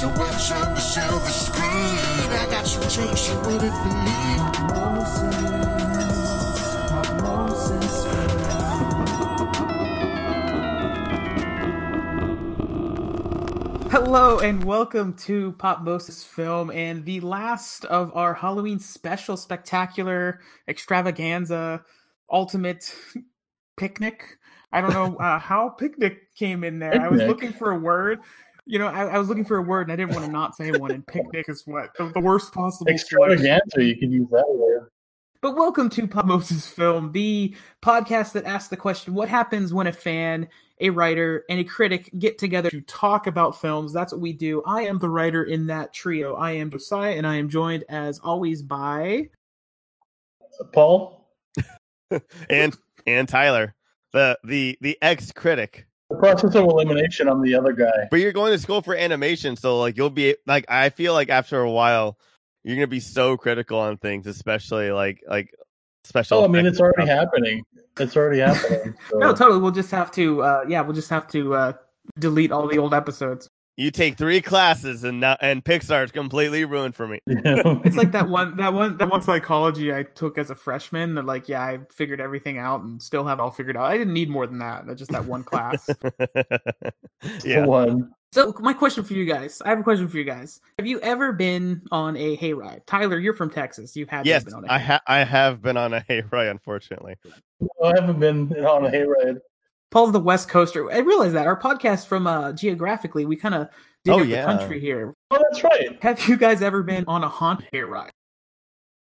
So watch on the silver screen. I got some tunes, so would it be? Hello and welcome to Pop Moses Film and the last of our Halloween special spectacular extravaganza ultimate picnic. I don't know uh, how picnic came in there. I was looking for a word. You know, I, I was looking for a word and I didn't want to not say one. And picnic is what the, the worst possible selection. Extravaganza, you can use that word. But welcome to Pop Film, the podcast that asks the question: What happens when a fan, a writer, and a critic get together to talk about films? That's what we do. I am the writer in that trio. I am Josiah, and I am joined, as always, by Paul, and and Tyler, the the the ex critic. The process of elimination, I'm the other guy. But you're going to school for animation, so like you'll be like I feel like after a while you're gonna be so critical on things, especially like like special. Oh, I mean, it's already stuff. happening. It's already happening. So. no, totally. We'll just have to, uh, yeah, we'll just have to uh, delete all the old episodes. You take three classes and now and Pixar's completely ruined for me. It's like that one, that one, that one psychology I took as a freshman. That like, yeah, I figured everything out and still have it all figured out. I didn't need more than that. That's just that one class. yeah. One. So my question for you guys, I have a question for you guys. Have you ever been on a hayride? Tyler, you're from Texas. You've had Yes, been on a I hayride. ha- I have been on a hayride, unfortunately. I haven't been on a hayride. Paul's the West Coaster. I realize that our podcast from uh geographically, we kind of dig Oh, up yeah. the country here. Oh, that's right. Have you guys ever been on a haunted hayride?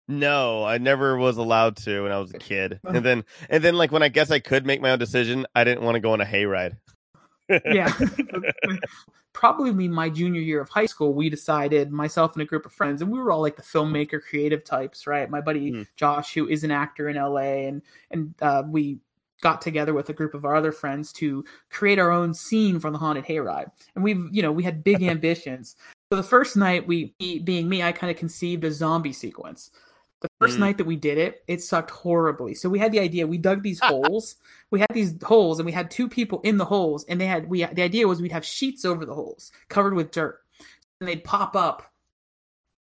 No, I never was allowed to when I was a kid. And then and then like when I guess I could make my own decision, I didn't want to go on a hayride. yeah. Probably my junior year of high school, we decided, myself and a group of friends, and we were all like the filmmaker, creative types, right? My buddy Hmm. Josh, who is an actor in LA, and and uh, we got together with a group of our other friends to create our own scene for the haunted hayride. And we've, you know, we had big ambitions. So the first night, we, being me, I kind of conceived a zombie sequence. The first Mm. night that we did it, it sucked horribly. So we had the idea. We dug these holes. We had these holes, and we had two people in the holes. And they had we. The idea was we'd have sheets over the holes, covered with dirt, and they'd pop up,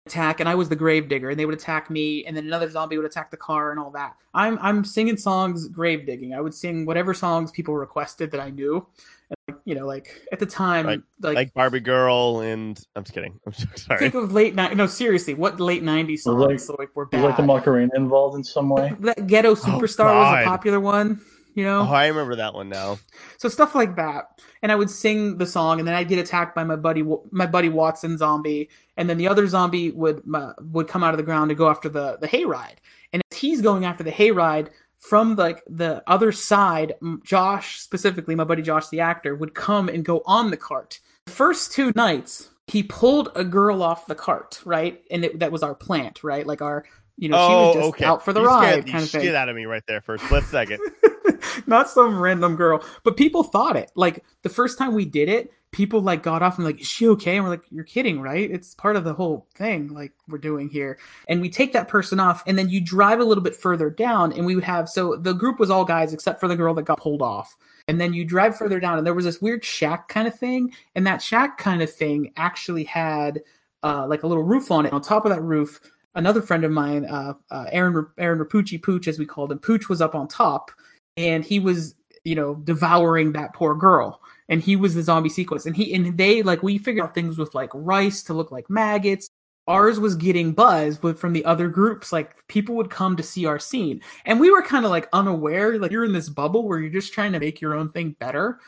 attack. And I was the grave digger, and they would attack me. And then another zombie would attack the car, and all that. I'm I'm singing songs, grave digging. I would sing whatever songs people requested that I knew. And like, you know, like at the time, Like- like, Like Barbie Girl and I'm just kidding. I'm so sorry. think of late night. No, seriously, what late '90s songs like- so, like were Was like the Macarena involved in some way? that ghetto oh, superstar was a popular one you know? Oh, I remember that one now. so stuff like that. And i would sing the song and then i'd get attacked by my buddy my buddy watson zombie and then the other zombie would uh, would come out of the ground to go after the the hayride. And as he's going after the hayride from like the other side. Josh specifically my buddy josh the actor would come and go on the cart. The first two nights he pulled a girl off the cart right? And it, that was our plant right? Like our you know she oh, was just okay. out for the you ride kind of thing. shit out of me right there for a split second. not some random girl. But people thought it. Like the first time we did it people like got off and like is she okay? And we're like you're kidding right? It's part of the whole thing like we're doing here. And we take that person off and then you drive a little bit further down and we would have so the group was all guys except for the girl that got pulled off. And then you drive further down and there was this weird shack kind of thing and that shack kind of thing actually had uh, like a little roof on it. On top of that roof another friend of mine uh, uh, aaron aaron rapucci pooch as we called him pooch was up on top and he was you know devouring that poor girl and he was the zombie sequence and he and they like we figured out things with like rice to look like maggots. Ours was getting buzz but from the other groups like people would come to see our scene and we were kind of like unaware like you're in this bubble where you're just trying to make your own thing better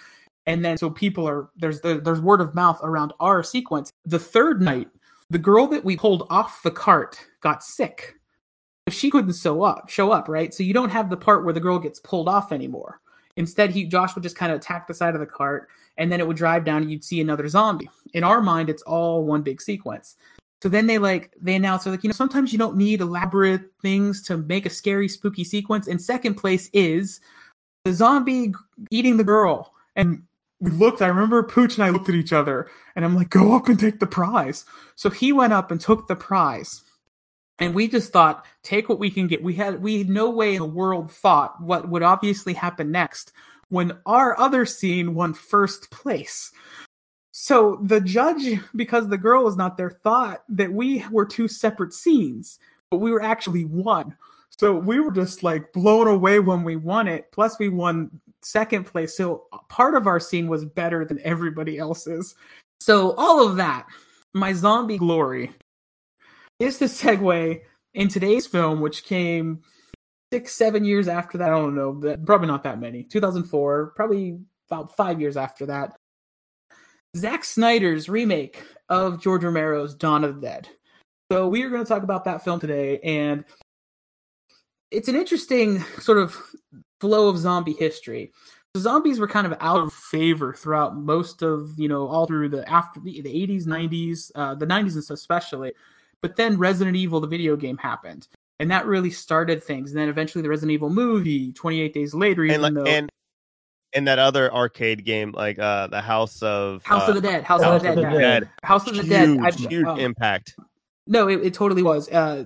and then so people are there's there's word of mouth around our sequence. The third night the girl that we pulled off the cart got sick she couldn't show up show up right? So you don't have the part where the girl gets pulled off anymore. Instead he josh would just kind of attack the side of the cart and then it would drive down and you'd see another zombie. In our mind it's all one big sequence. So then they like they announce they're like you know sometimes you don't need elaborate things to make a scary spooky sequence. And second place is the zombie eating the girl. And we looked i remember pooch and i looked at each other and i'm like go up and take the prize. So he went up and took the prize and we just thought take what we can get we had we had no way in the world thought what would obviously happen next when our other scene won first place So the judge, because the girl was not there, thought that we were two separate scenes, but we were actually one. So we were just like blown away when we won it. Plus, we won second place. So part of our scene was better than everybody else's. So all of that, my zombie glory, is the segue in today's film, which came six, seven years after that. I don't know, but probably not that many. 2004, probably about five years after that. Zack Snyder's remake of George Romero's Dawn of the Dead. So we are going to talk about that film today, and it's an interesting sort of flow of zombie history. The zombies were kind of out of favor throughout most of you know all through the after the, the 80s, 90s, uh, the 90s especially. But then Resident Evil, the video game, happened, and that really started things. And then eventually the Resident Evil movie, 28 Days Later, even and like, though and and that other arcade game, like uh the House of House uh, of the Dead, House, House of the of Dead, the yeah. Dead. House of the huge, Dead, I- huge uh, impact. No, it, it totally was. Uh,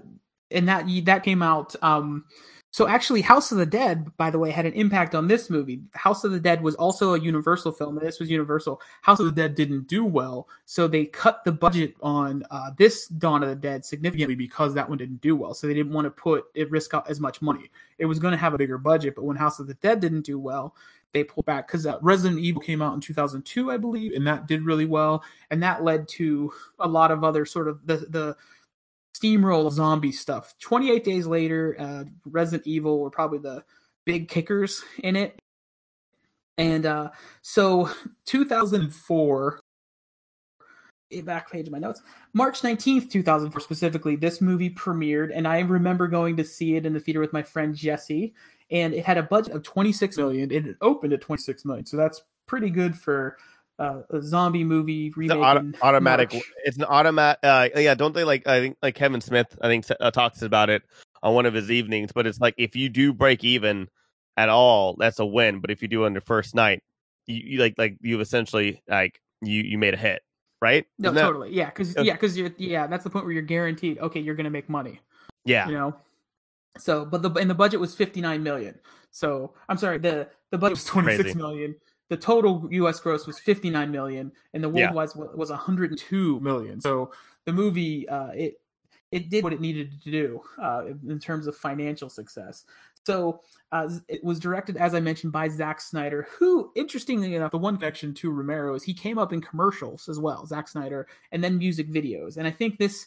and that that came out. Um, so actually, House of the Dead, by the way, had an impact on this movie. House of the Dead was also a Universal film, and this was Universal. House of the Dead didn't do well, so they cut the budget on uh, this Dawn of the Dead significantly because that one didn't do well. So they didn't want to put it risk out as much money. It was going to have a bigger budget, but when House of the Dead didn't do well, they pulled back because uh, Resident Evil came out in 2002, I believe, and that did really well, and that led to a lot of other sort of the the steamroll of zombie stuff. 28 days later, uh, Resident Evil were probably the big kickers in it. And uh, so 2004, eh, back page of my notes, March 19th, 2004 specifically, this movie premiered. And I remember going to see it in the theater with my friend Jesse. And it had a budget of 26 million. and It opened at 26 million. So that's pretty good for uh, a zombie movie It's remake. an auto- automatic. March. It's an automatic. Uh, yeah, don't they like? I think like Kevin Smith. I think uh, talks about it on one of his evenings. But it's like if you do break even at all, that's a win. But if you do on your first night, you, you like like you've essentially like you you made a hit, right? No, Isn't that- totally. Yeah, because yeah, because you're yeah, that's the point where you're guaranteed. Okay, you're gonna make money. Yeah, You know. So, but the and the budget was 59 million. So I'm sorry, the the budget was 26 Crazy. million. The total U.S. gross was 59 million, and the Yeah. worldwide was, was 102 million. So the movie, uh, it it did what it needed to do uh, in terms of financial success. So uh, it was directed, as I mentioned, by Zack Snyder, who, interestingly enough, the one connection to Romero is he came up in commercials as well, Zack Snyder, and then music videos. And I think this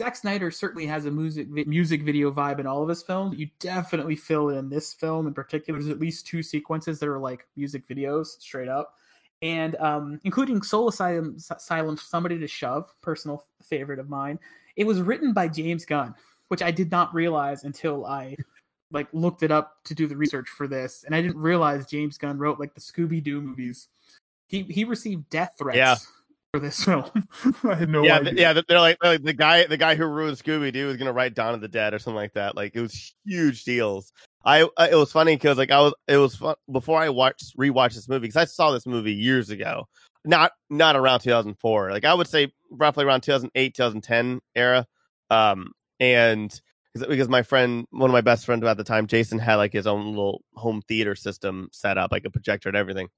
Zack Snyder certainly has a music music video vibe in all of his films. You definitely feel it in this film in particular. There's at least two sequences that are like music videos straight up, and um, including Soul Asylum, Asylum, Somebody to Shove, personal favorite of mine. It was written by James Gunn, which I did not realize until I like looked it up to do the research for this, and I didn't realize James Gunn wrote like the Scooby Doo movies. He he received death threats Yeah. For this film. I had no yeah, idea. yeah. They're like, they're like the guy, the guy who ruined Scooby Doo was gonna write Dawn of the Dead or something like that. Like it was huge deals. I, I it was funny because like I was, it was fun before I watched rewatched this movie because I saw this movie years ago, not not around 2004. Like I would say roughly around 2008, 2010 era. Um, and because because my friend, one of my best friends at the time, Jason had like his own little home theater system set up, like a projector and everything.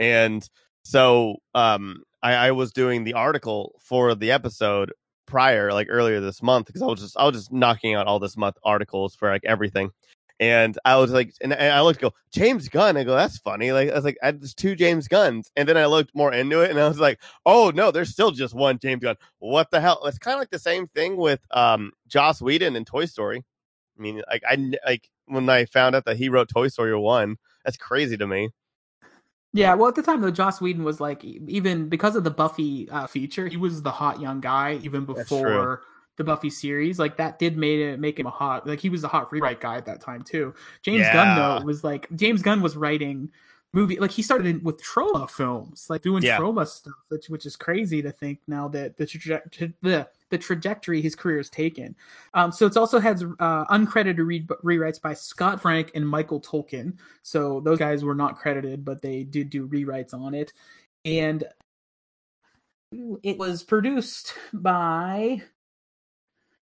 And so um I, I was doing the article for the episode prior, like earlier this month, because I was just I was just knocking out all this month articles for like everything. And I was like, and, I looked, go James Gunn. I go, that's funny. Like I was like, I, there's two James Gunns, and then I looked more into it, and I was like, oh no, there's still just one James Gunn. What the hell? It's kind of like the same thing with um Joss Whedon and Toy Story. I mean, like I like when I found out that he wrote Toy Story one, that's crazy to me. Yeah, well, at the time though, Joss Whedon was like even because of the Buffy uh, feature, he was the hot young guy even before the Buffy series. Like that did made it make him a hot like he was a hot rewrite guy at that time too. James Gunn though was like James Gunn was writing movie like he started in, with Troma films, like doing Yeah. Troma stuff, which which is crazy to think now that the trajectory the the trajectory his career has taken. Um, so it's also has uh, uncredited re- rewrites by Scott Frank and Michael Tolkin. So those guys were not credited, but they did do rewrites on it. And it was produced by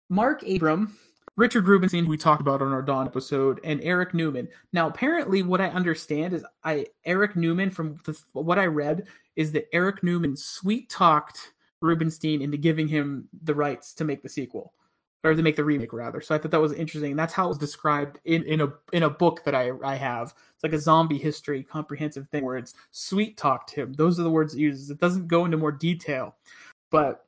Marc Abraham, Richard Rubinstein, who we talked about on our Dawn episode, and Eric Newman. Now, apparently, what I understand is I Eric Newman from the, what I read is that Eric Newman sweet talked Rubinstein into giving him the rights to make the sequel or to make the remake rather. So I thought that was interesting. That's how it was described in, in a in a book that I I have. It's like a zombie history comprehensive thing where it's sweet talked him. Those are the words it uses. It doesn't go into more detail, but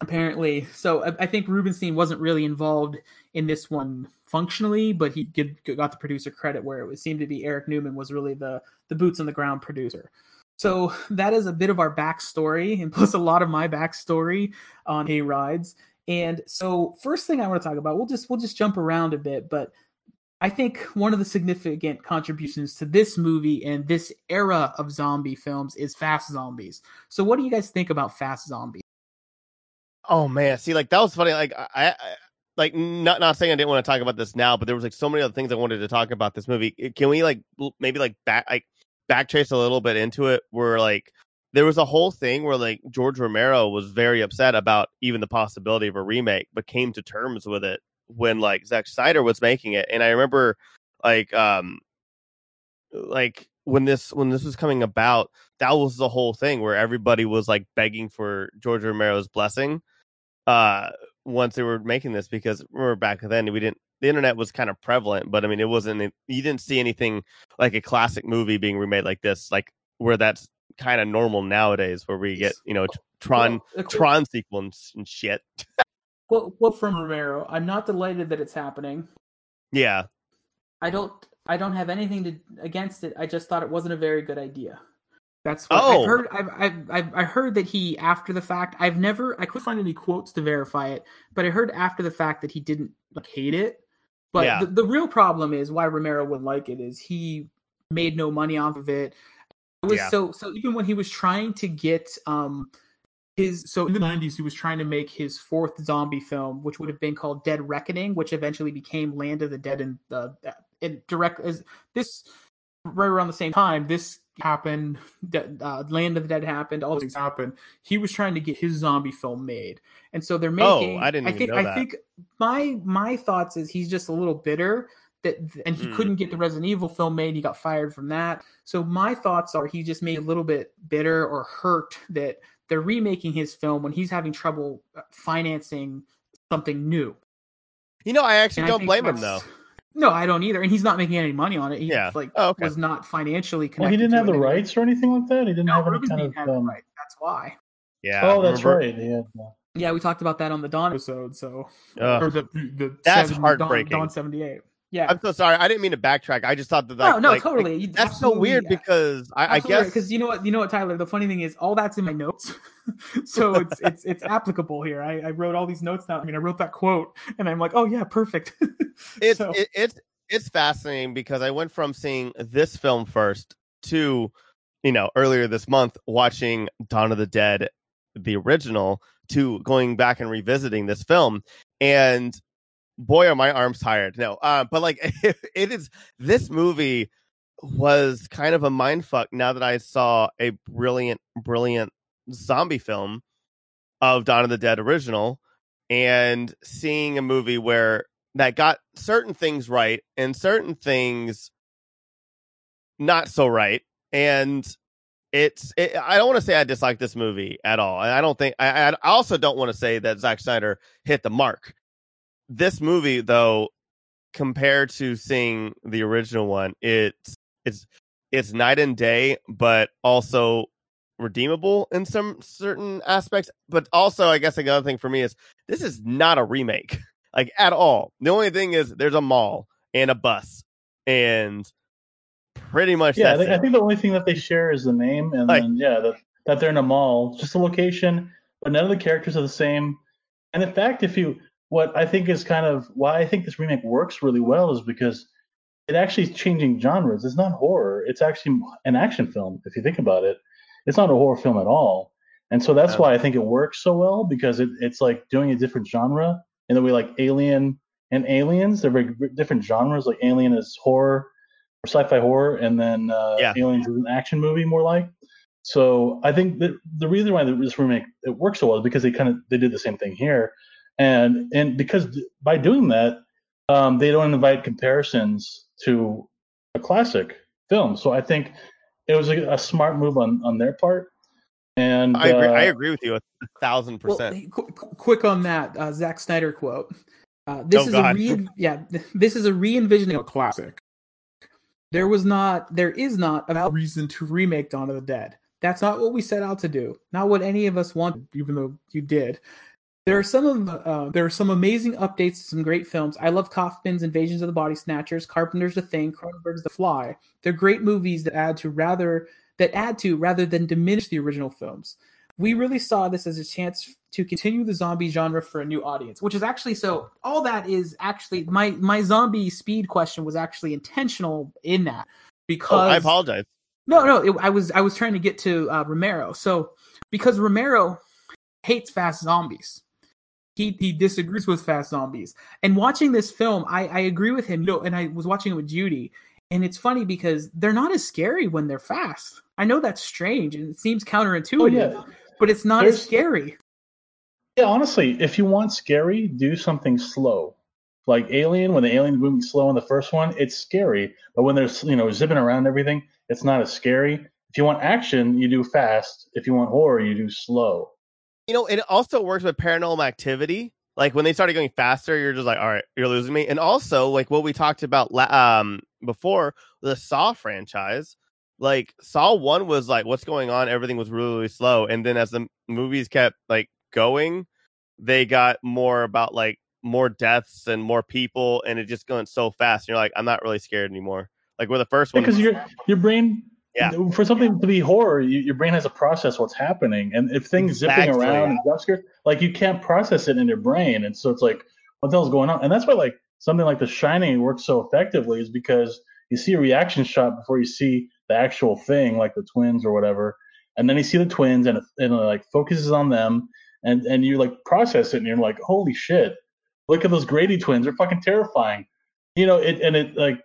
apparently, so I, I think Rubinstein wasn't really involved in this one functionally, but he get, got the producer credit where it was, seemed to be Eric Newman was really the the boots on the ground producer. So that is a bit of our backstory, and plus a lot of my backstory on hay rides. And so, first thing I want to talk about, we'll just we'll just jump around a bit, but I think one of the significant contributions to this movie and this era of zombie films is fast zombies. So, what do you guys think about fast zombies? Oh man, see, like that was funny. Like I, I like not not saying I didn't want to talk about this now, but there was like so many other things I wanted to talk about this movie. Can we like maybe like back like backtrace a little bit into it? Where like there was a whole thing where like George Romero was very upset about even the possibility of a remake, but came to terms with it when like Zack Snyder was making it. And I remember like um like when this when this was coming about, that was the whole thing where everybody was like begging for George Romero's blessing uh once they were making this because remember back then we didn't the internet was kind of prevalent, but I mean it wasn't you didn't see anything like a classic movie being remade like this, like where that's kind of normal nowadays where we get, you know, Tron Well, Tron sequels and shit. Well, well, from Romero, I'm not delighted that it's happening. Yeah. I don't. I don't have anything to against it. I just thought it wasn't a very good idea. That's what Oh. I've heard. I've, I've, I've I heard that he after the fact. I've never. I couldn't find any quotes to verify it, but I heard after the fact that he didn't like hate it. But Yeah. the, the real problem is why Romero would like it is he made no money off of it. It was Yeah. so so even when he was trying to get um his so in the 90s he was trying to make his fourth zombie film which would have been called Dead Reckoning which eventually became Land of the Dead and uh, it direct as this right around the same time this happened De- uh, Land of the Dead happened all these things happened he was trying to get his zombie film made and so they're making. Oh, I didn't I think I think my my thoughts is he's just a little bitter that and he Hmm. couldn't get the Resident Evil film made. He got fired from that. So my thoughts are he just made a little bit bitter or hurt that they're remaking his film when he's having trouble uh, financing something new. You know, I actually And don't think blame him though. That's- No, I don't either. And he's not making any money on it. He Yeah. like Oh, okay. was not financially connected. Well, he didn't to have the it. rights or anything like that. He didn't No, have any Rubinstein kind of. Um, rights. That's why. Yeah. oh, that's remember- right. He had, uh, Yeah, we talked about that on the Dawn episode. So Ugh. or the the That's 70 heartbreaking. Dawn, Dawn seventy eight. Yeah. I'm so sorry. I didn't mean to backtrack. I just thought that no, like, no, like, totally. You- That's so weird yeah. because I, I guess because you know what you know what Tyler. The funny thing is, all that's in my notes, so it's it's it's applicable here. I, I wrote all these notes down. I mean, I wrote that quote, and I'm like, oh yeah, perfect. it's So- it, it's it's fascinating because I went from seeing this film first to you know earlier this month watching Dawn of the Dead, the original, to going back and revisiting this film, and boy are my arms tired. No, uh, but like it is this movie was kind of a mind fuck now that I saw a brilliant, brilliant zombie film of Dawn of the Dead original and seeing a movie where that got certain things right and certain things not so right. And it's it, i don't want to say i dislike this movie at all. And i don't think i i also don't want to say that Zack snyder hit the mark this movie though compared to seeing the original one it's it's it's night and day but also redeemable in some certain aspects but also i guess another thing for me is this is not a remake like at all the only thing is there's a mall and a bus and pretty much yeah, I think, I it. think the only thing that they share is the name, and Like- then yeah, that, that they're in a mall, just a location, but none of the characters are the same. And in fact, if you, what I think is kind of why I think this remake works really well is because it actually is changing genres. It's not horror; it's actually an action film. If you think about it, it's not a horror film at all. And so that's Yeah. why I think it works so well because it, it's like doing a different genre in the way like Alien and Aliens. They're very different genres. Like Alien is horror or sci-fi horror, and then uh, Yeah. Aliens is an action movie more like. So I think that the reason why this remake it works so well is because they kind of they did the same thing here, and and because by doing that, um, they don't invite comparisons to a classic film. So I think it was a, a smart move on on their part. And I agree. uh, I agree with you a thousand percent. qu- qu- quick on that uh, Zack Snyder quote. Uh, this Oh, is God. a re- yeah. This is a re-envisioning of a classic. There was not, there is not a reason to remake Dawn of the Dead. That's not what we set out to do. Not what any of us wanted, even though you did. There are some of uh, there are some amazing updates to some great films. I love Kaufman's Invasions of the Body Snatchers, Carpenter's The Thing, Cronenberg's The Fly. They're great movies that add to rather that add to rather than diminish the original films. We really saw this as a chance to continue the zombie genre for a new audience, which is actually so. All that is actually my my zombie speed question was actually intentional in that because Oh, I apologize. no, no, it, I was I was trying to get to uh, Romero. So because Romero hates fast zombies, he he disagrees with fast zombies. And watching this film, I I agree with him. You know, and I was watching it with Judy, and it's funny because they're not as scary when they're fast. I know that's strange and it seems counterintuitive, Oh, yeah. but it's not as scary. Yeah, honestly, if you want scary, do something slow. Like Alien, when the alien's moving slow in the first one, it's scary. But when they're you know zipping around everything, it's not as scary. If you want action, you do fast. If you want horror, you do slow. You know, it also works with paranormal activity. Like when they started going faster, you're just like, all right, you're losing me. And also, like what we talked about la- um before, the Saw franchise. Like Saw One was like, what's going on? Everything was really, really slow. And then as the movies kept like going, they got more about like more deaths and more people, and it just going so fast. And you're like, I'm not really scared anymore. Like where the first one, Because your your brain, Yeah. for something to be horror, you, your brain has to process what's happening. And if things zipping Exactly. around and jump scares, like you can't process it in your brain, and so it's like, what the hell's going on? And that's why like something like The Shining works so effectively is because you see a reaction shot before you see the actual thing, like the twins or whatever, and then you see the twins and it, and it like focuses on them, and and you like process it, and you're like, holy shit, look at those Grady twins, they're fucking terrifying, you know. It and it like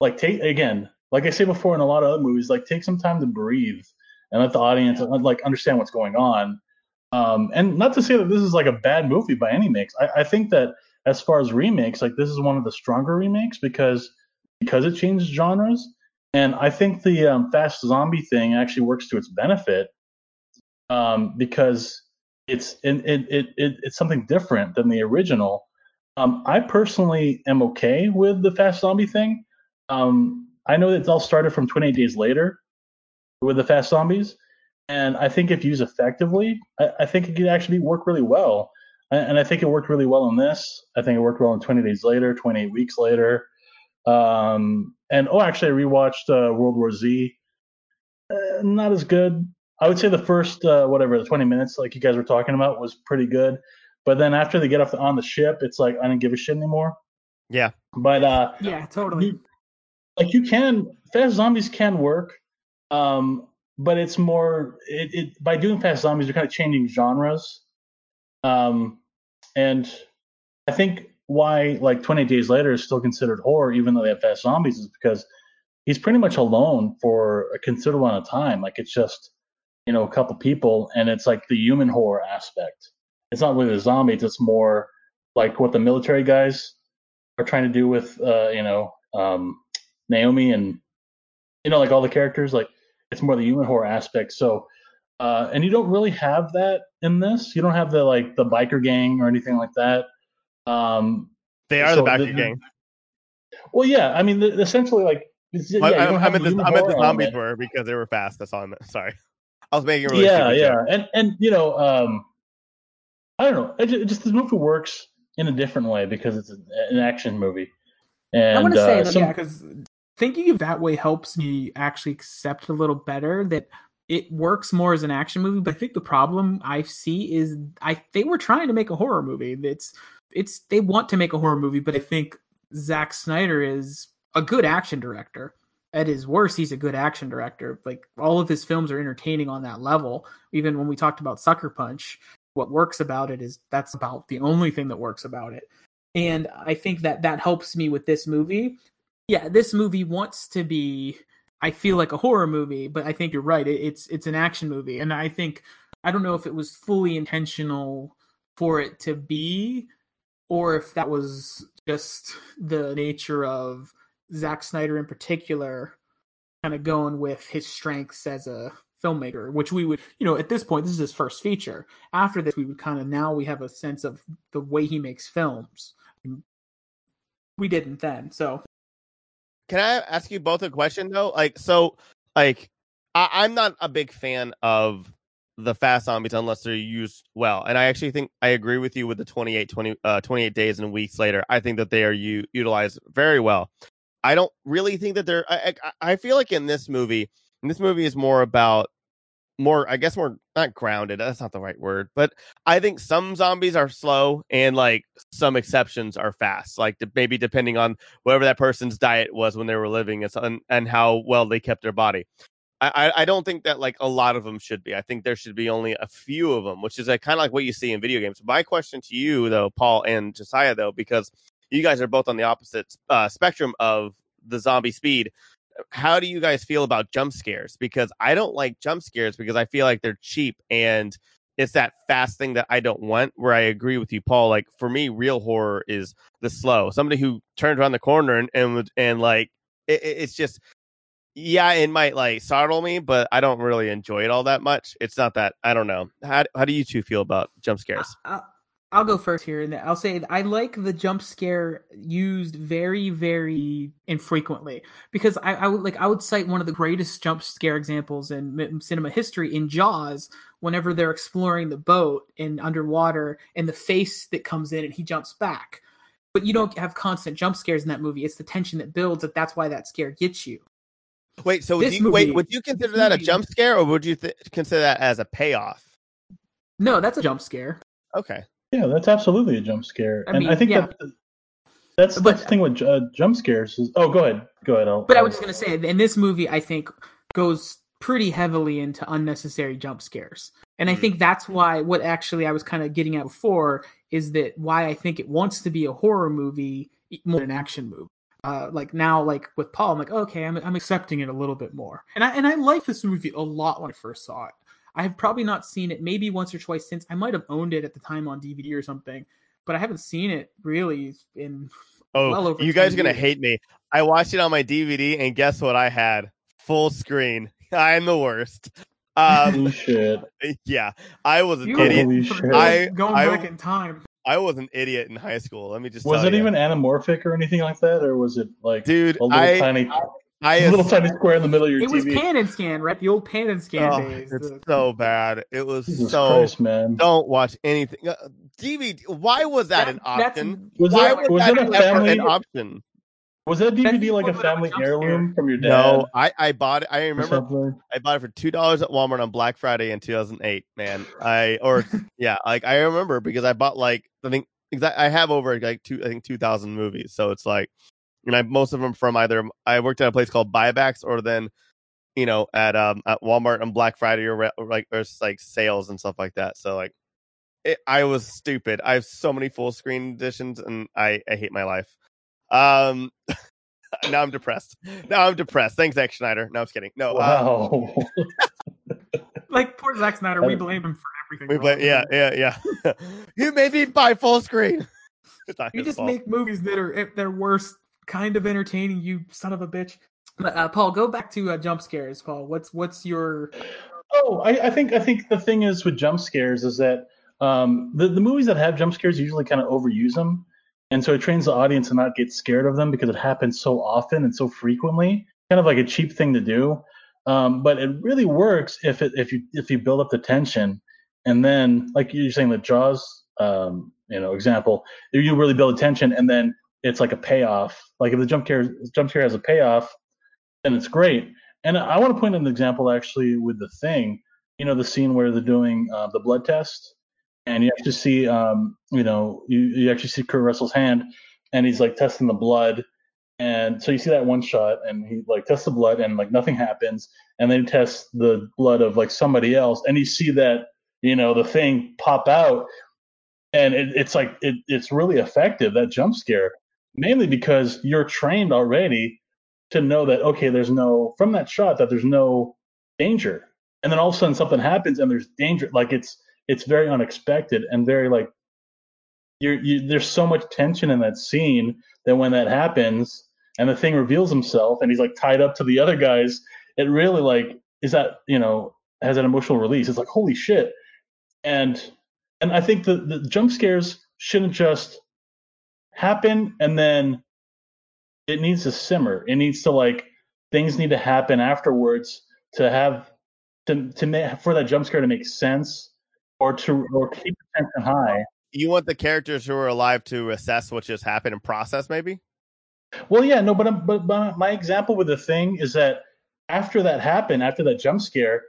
like take again, like I say before in a lot of other movies, like take some time to breathe and let the audience like understand what's going on. Um, and not to say that this is like a bad movie by any means. I, I think that as far as remakes, like this is one of the stronger remakes because because it changes genres. And I think the um, fast zombie thing actually works to its benefit um, because it's it, it, it, it it's something different than the original. Um, I personally am okay with the fast zombie thing. Um, I know that it all started from 28 Days Later with the fast zombies, and I think if used effectively, I, I think it could actually work really well. And, and I think it worked really well in this. I think it worked well in 20 Days Later, 28 Weeks Later. Um, and oh, actually, I rewatched uh, World War Z. Uh, not as good. I would say the first uh, whatever the 20 minutes, like you guys were talking about, was pretty good. But then after they get off the, on the ship, it's like I didn't give a shit anymore. Yeah. But uh, Yeah, totally. Like you can fast zombies can work um but it's more it, it by doing fast zombies you're kind of changing genres. Um and i think why like 20 days later is still considered horror even though they have fast zombies is because he's pretty much alone for a considerable amount of time. Like it's just you know a couple people and it's like the human horror aspect. It's not really the zombies it's more like what the military guys are trying to do with uh you know um Naomi and you know like all the characters like it's more the human horror aspect so uh and you don't really have that in this you don't have the like the biker gang or anything like that um They are So the back the- gang. well yeah i mean the, essentially like yeah, I, you I, don't I meant the, human I meant the zombies were because they were fast. That's all I meant. Sorry, I was making a really yeah yeah joke. and and you know um i don't know it just, it just this movie works in a different way because it's an, an action movie and I want to uh, say that yeah, because thinking of that way helps me actually accept a little better that it works more as an action movie. But I think the problem I see is I they were trying to make a horror movie. It's it's they want to make a horror movie, but I think Zack Snyder is a good action director. At his worst, he's a good action director. Like all of his films are entertaining on that level. Even when we talked about Sucker Punch, what works about it is that's about the only thing that works about it. And I think that that helps me with this movie. Yeah, this movie wants to be I feel like a horror movie, but I think you're right. It, it's it's an action movie, and I think I don't know if it was fully intentional for it to be or if that was just the nature of Zack Snyder in particular, kind of going with his strengths as a filmmaker, which we would, you know, at this point, this is his first feature. After this, we would kind of now we have a sense of the way he makes films. We didn't then, so Can I ask you both a question though? Like, so, like, I, I'm not a big fan of the fast zombies unless they're used well. And I actually think I agree with you with the 28, 20, uh, 28 days and weeks later. I think that they are u- utilized very well. I don't really think that they're. I, I, I feel like in this movie, this movie is more about more, I guess, more not grounded. That's not the right word, but I think some zombies are slow and like some exceptions are fast. Like maybe depending on whatever that person's diet was when they were living and, and, how well they kept their body. I, I- don't think that like a lot of them should be. I think there should be only a few of them, which is like, kind of like what you see in video games. My question to you, though, Paul and Josiah, though, because you guys are both on the opposite uh, spectrum of the zombie speed. How do you guys feel about jump scares? Because I don't like jump scares because I feel like they're cheap and it's that fast thing that I don't want. Where I agree with you, Paul. Like for me, real horror is the slow. Somebody who turns around the corner and and, and like it, it- it's just yeah, it might like startle me, but I don't really enjoy it all that much. It's not that I don't know. How how do you two feel about jump scares? I, I'll go first here, and I'll say I like the jump scare used very, very infrequently because I, I would like I would cite one of the greatest jump scare examples in m- cinema history in Jaws. Whenever they're exploring the boat and underwater, and the face that comes in and he jumps back, but you don't have constant jump scares in that movie. It's the tension that builds. That that's why that scare gets you. Wait, so do you, wait, movie- would you consider that a hmm. jump scare, or would you th- consider that as a payoff? No, that's a jump scare. Okay, Yeah, that's absolutely a jump scare, I and mean, I think yeah. that that's But- that's the thing with uh, jump scares. Is, oh, go ahead, go ahead. I'll, But I I'll- was just gonna say, in this movie, I think goes pretty heavily into unnecessary jump scares, and I Mhm. think that's why what actually I was kind of getting at before is that why I think it wants to be a horror movie more than an action movie. Uh, like now, like with Paul, I'm like, okay, I'm I'm accepting it a little bit more, and I and I like this movie a lot when I first saw it. I have probably not seen it maybe once or twice since. I might have owned it at the time on DVD or something, but I haven't seen it really in Oh, well over you guys are gonna years. hate me. I watched it on my DVD, and guess what? I had full screen. I'm the worst. Um, Holy shit! yeah, I was an You idiot. Holy shit. I- going I- back in time. I was an idiot in high school. Let me just Was tell it you. even anamorphic or anything like that, or was it like dude? a little I tiny, I a little tiny square in the middle of your TV. It was pan and scan, right? The old pan and scan oh, days. it's The- so bad. It was Jesus so. Christ, man! Don't watch anything. Uh, DVD. Why was that, That- an option? Was Why that was was that that a family? an option? Was that That's DVD like a equivalent of a family heirloom from your dad? No, I I bought it. I remember? I bought it for two dollars at Walmart on Black Friday in 2008. Man, I or yeah, like I remember because I bought like I think. I have over like two I think 2,000 movies, so it's like, and I most of them from either I worked at a place called Buybacks or then, you know, at um at Walmart on Black Friday or, re- or like there's like sales and stuff like that. So like, it, I was stupid. I have so many full screen editions, and I I hate my life. Um. now I'm depressed. Now I'm depressed. Thanks, Zack Schneider. No, I'm just kidding. No, uh, Wow. like poor Zack Snyder, we blame him for everything. We wrong. play, yeah, yeah, yeah. you made me buy full screen. You just fault. make movies that are if they're worse, kind of entertaining. You son of a bitch. But, uh, Paul, go back to uh, jump scares. Paul, what's what's your Oh, I, I think I think the thing is with jump scares is that um, the the movies that have jump scares usually kind of overuse them, and so it trains the audience to not get scared of them because it happens so often and so frequently. Kind of like a cheap thing to do, um, but it really works if it if you if you build up the tension, and then like you're saying the Jaws, um, you know, example, you really build tension, and then it's like a payoff. Like if the jump scare jump scare has a payoff, then it's great. And I want to point an example actually with the thing, you know, the scene where they're doing uh, the blood test, and you actually see, um, you know, you, you actually see Kurt Russell's hand, and he's like testing the blood, and so you see that one shot, and he like tests the blood, and like nothing happens, and then he tests the blood of like somebody else, and you see that, you know, the thing pop out, and it, it's like it, it's really effective that jump scare, mainly because you're trained already to know that okay, there's no from that shot that there's no danger, and then all of a sudden something happens and there's danger. Like it's it's very unexpected and very like you're, you there's so much tension in that scene that when that happens and the thing reveals himself and he's like tied up to the other guys, it really like is that you know has an emotional release. It's like holy shit, and and I think the the jump scares shouldn't just happen and then it needs to simmer. It needs to like things need to happen afterwards to have to to make for that jump scare to make sense or to or keep the tension high. You want the characters who are alive to assess what just happened and process, maybe? Well, yeah, no, but I'm, but, but my example with the thing is that after that happened, after that jump scare,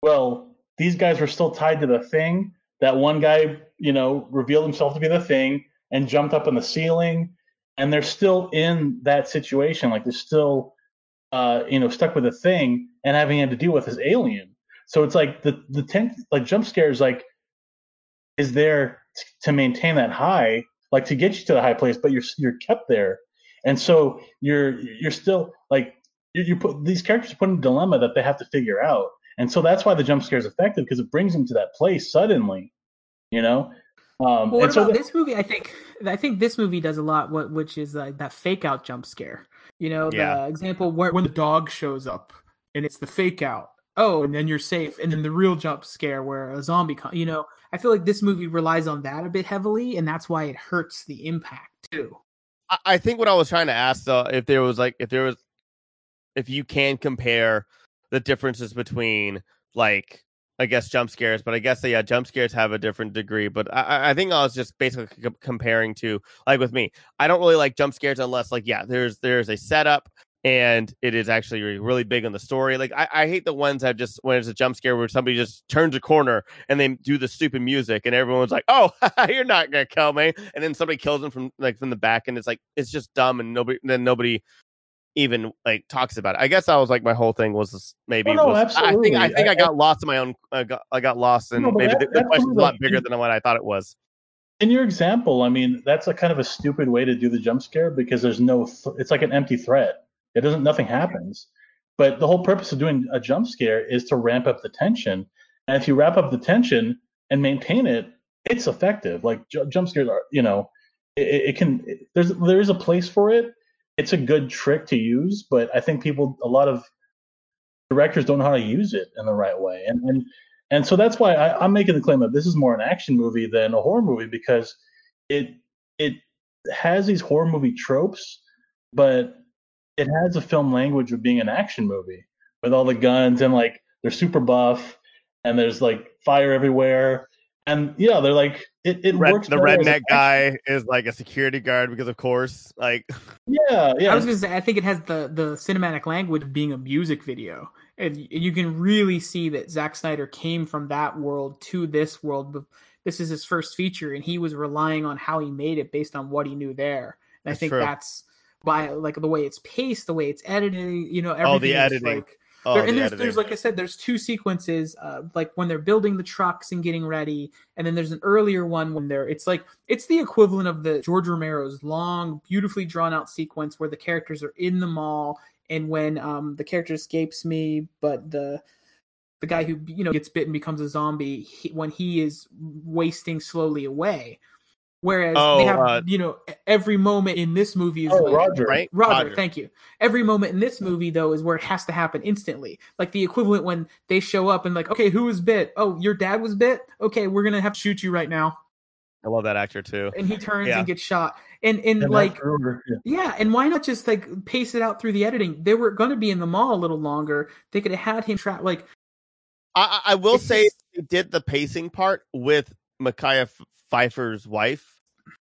well, these guys were still tied to the thing. That one guy, you know, revealed himself to be the thing and jumped up on the ceiling, and they're still in that situation. Like they're still, uh, you know, stuck with a thing and having had to deal with this alien. So it's like the the ten, like jump scares like is there t- to maintain that high, like to get you to the high place, but you're you're kept there, and so you're you're still like you, you put these characters put in a dilemma that they have to figure out, and so that's why the jump scare is effective because it brings them to that place suddenly, you know. Um, Well, what and so about the- this movie? I think I think this movie does a lot, what which is like that fake out jump scare. You know, the example where when the dog shows up and it's the fake out. Oh, and then you're safe, and then the real jump scare where a zombie. Con- you know, I feel like this movie relies on that a bit heavily, and that's why it hurts the impact too. I, I think what I was trying to ask though, if there was like if there was if you can compare the differences between like I guess jump scares, but I guess yeah, jump scares have a different degree. But I- I, think I was just basically c- comparing to like with me, I don't really like jump scares unless like yeah, there's there's a setup and it is actually really, really big on the story. Like I, I hate the ones that just when it's a jump scare where somebody just turns a corner and they do the stupid music and everyone's like, "Oh, you're not gonna kill me," and then somebody kills them from like from the back and it's like it's just dumb and nobody then nobody even like talks about it. I guess that was like my whole thing was maybe Oh, no, was, I think I think I, I- got lost in my own I got I got lost and No, maybe that- the, the question's a lot bigger than what I thought it was. in your example, I mean, that's a kind of a stupid way to do the jump scare because there's no, th- it's like an empty threat. It doesn't, nothing happens. But the whole purpose of doing a jump scare is to ramp up the tension. And if you wrap up the tension and maintain it, it's effective. Like ju- jump scares are, you know, it, it it can, it, there's, there is a place for it. It's a good trick to use, but I think people, a lot of directors don't know how to use it in the right way. And, and, and so that's why I, I'm making the claim that this is more an action movie than a horror movie because it it has these horror movie tropes, but it has a film language of being an action movie with all the guns and like they're super buff and there's like fire everywhere and yeah they're like it, it Red, works the redneck an guy is like a security guard because of course like yeah yeah I was gonna say I think it has the the cinematic language of being a music video, and you can really see that Zack Snyder came from that world to this world. This is his first feature, and he was relying on how he made it based on what he knew there. And I think true. that's by like the way it's paced, the way it's edited. You know, everything Oh, the editing. Like, oh, there, the and there's, editing. there's like I said, there's two sequences, uh, like when they're building the trucks and getting ready, and then there's an earlier one when they're. It's like it's the equivalent of the George Romero's long, beautifully drawn out sequence where the characters are in the mall, and when um the character escapes me, but the the guy who you know gets bitten becomes a zombie he, when he is wasting slowly away. Whereas Oh, they have, uh, you know, every moment in this movie is oh like, roger right Roger, thank you. Every moment in this movie, though, is where it has to happen instantly. Like the equivalent when they show up and like, okay, who was bit? Oh, your dad was bit. Okay, we're gonna have to shoot you right now. I love that actor too. And he turns Yeah. and gets shot. And and, And like, yeah. yeah, and why not just like pace it out through the editing? They were gonna be in the mall a little longer. They could have had him trap like I, I I will say just- they did the pacing part with Mekhi Phifer's wife.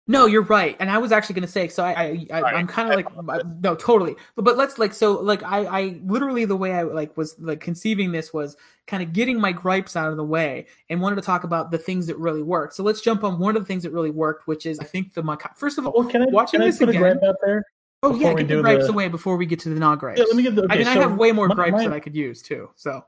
No, you're right, and I was actually going to say. So I, I, I I'm kind of like uh, no, totally. But, but let's like so like I, I literally the way I like was like conceiving this was kind of getting my gripes out of the way and wanted to talk about the things that really worked. So let's jump on one of the things that really worked, which is I think the Maca- first of all. well can i Watching can I this put again- a gripe out there Oh yeah, get the gripes the- away before we get to the non gripes. yeah let me get the I okay, mean, I have way more my- gripes my- that I could use too. So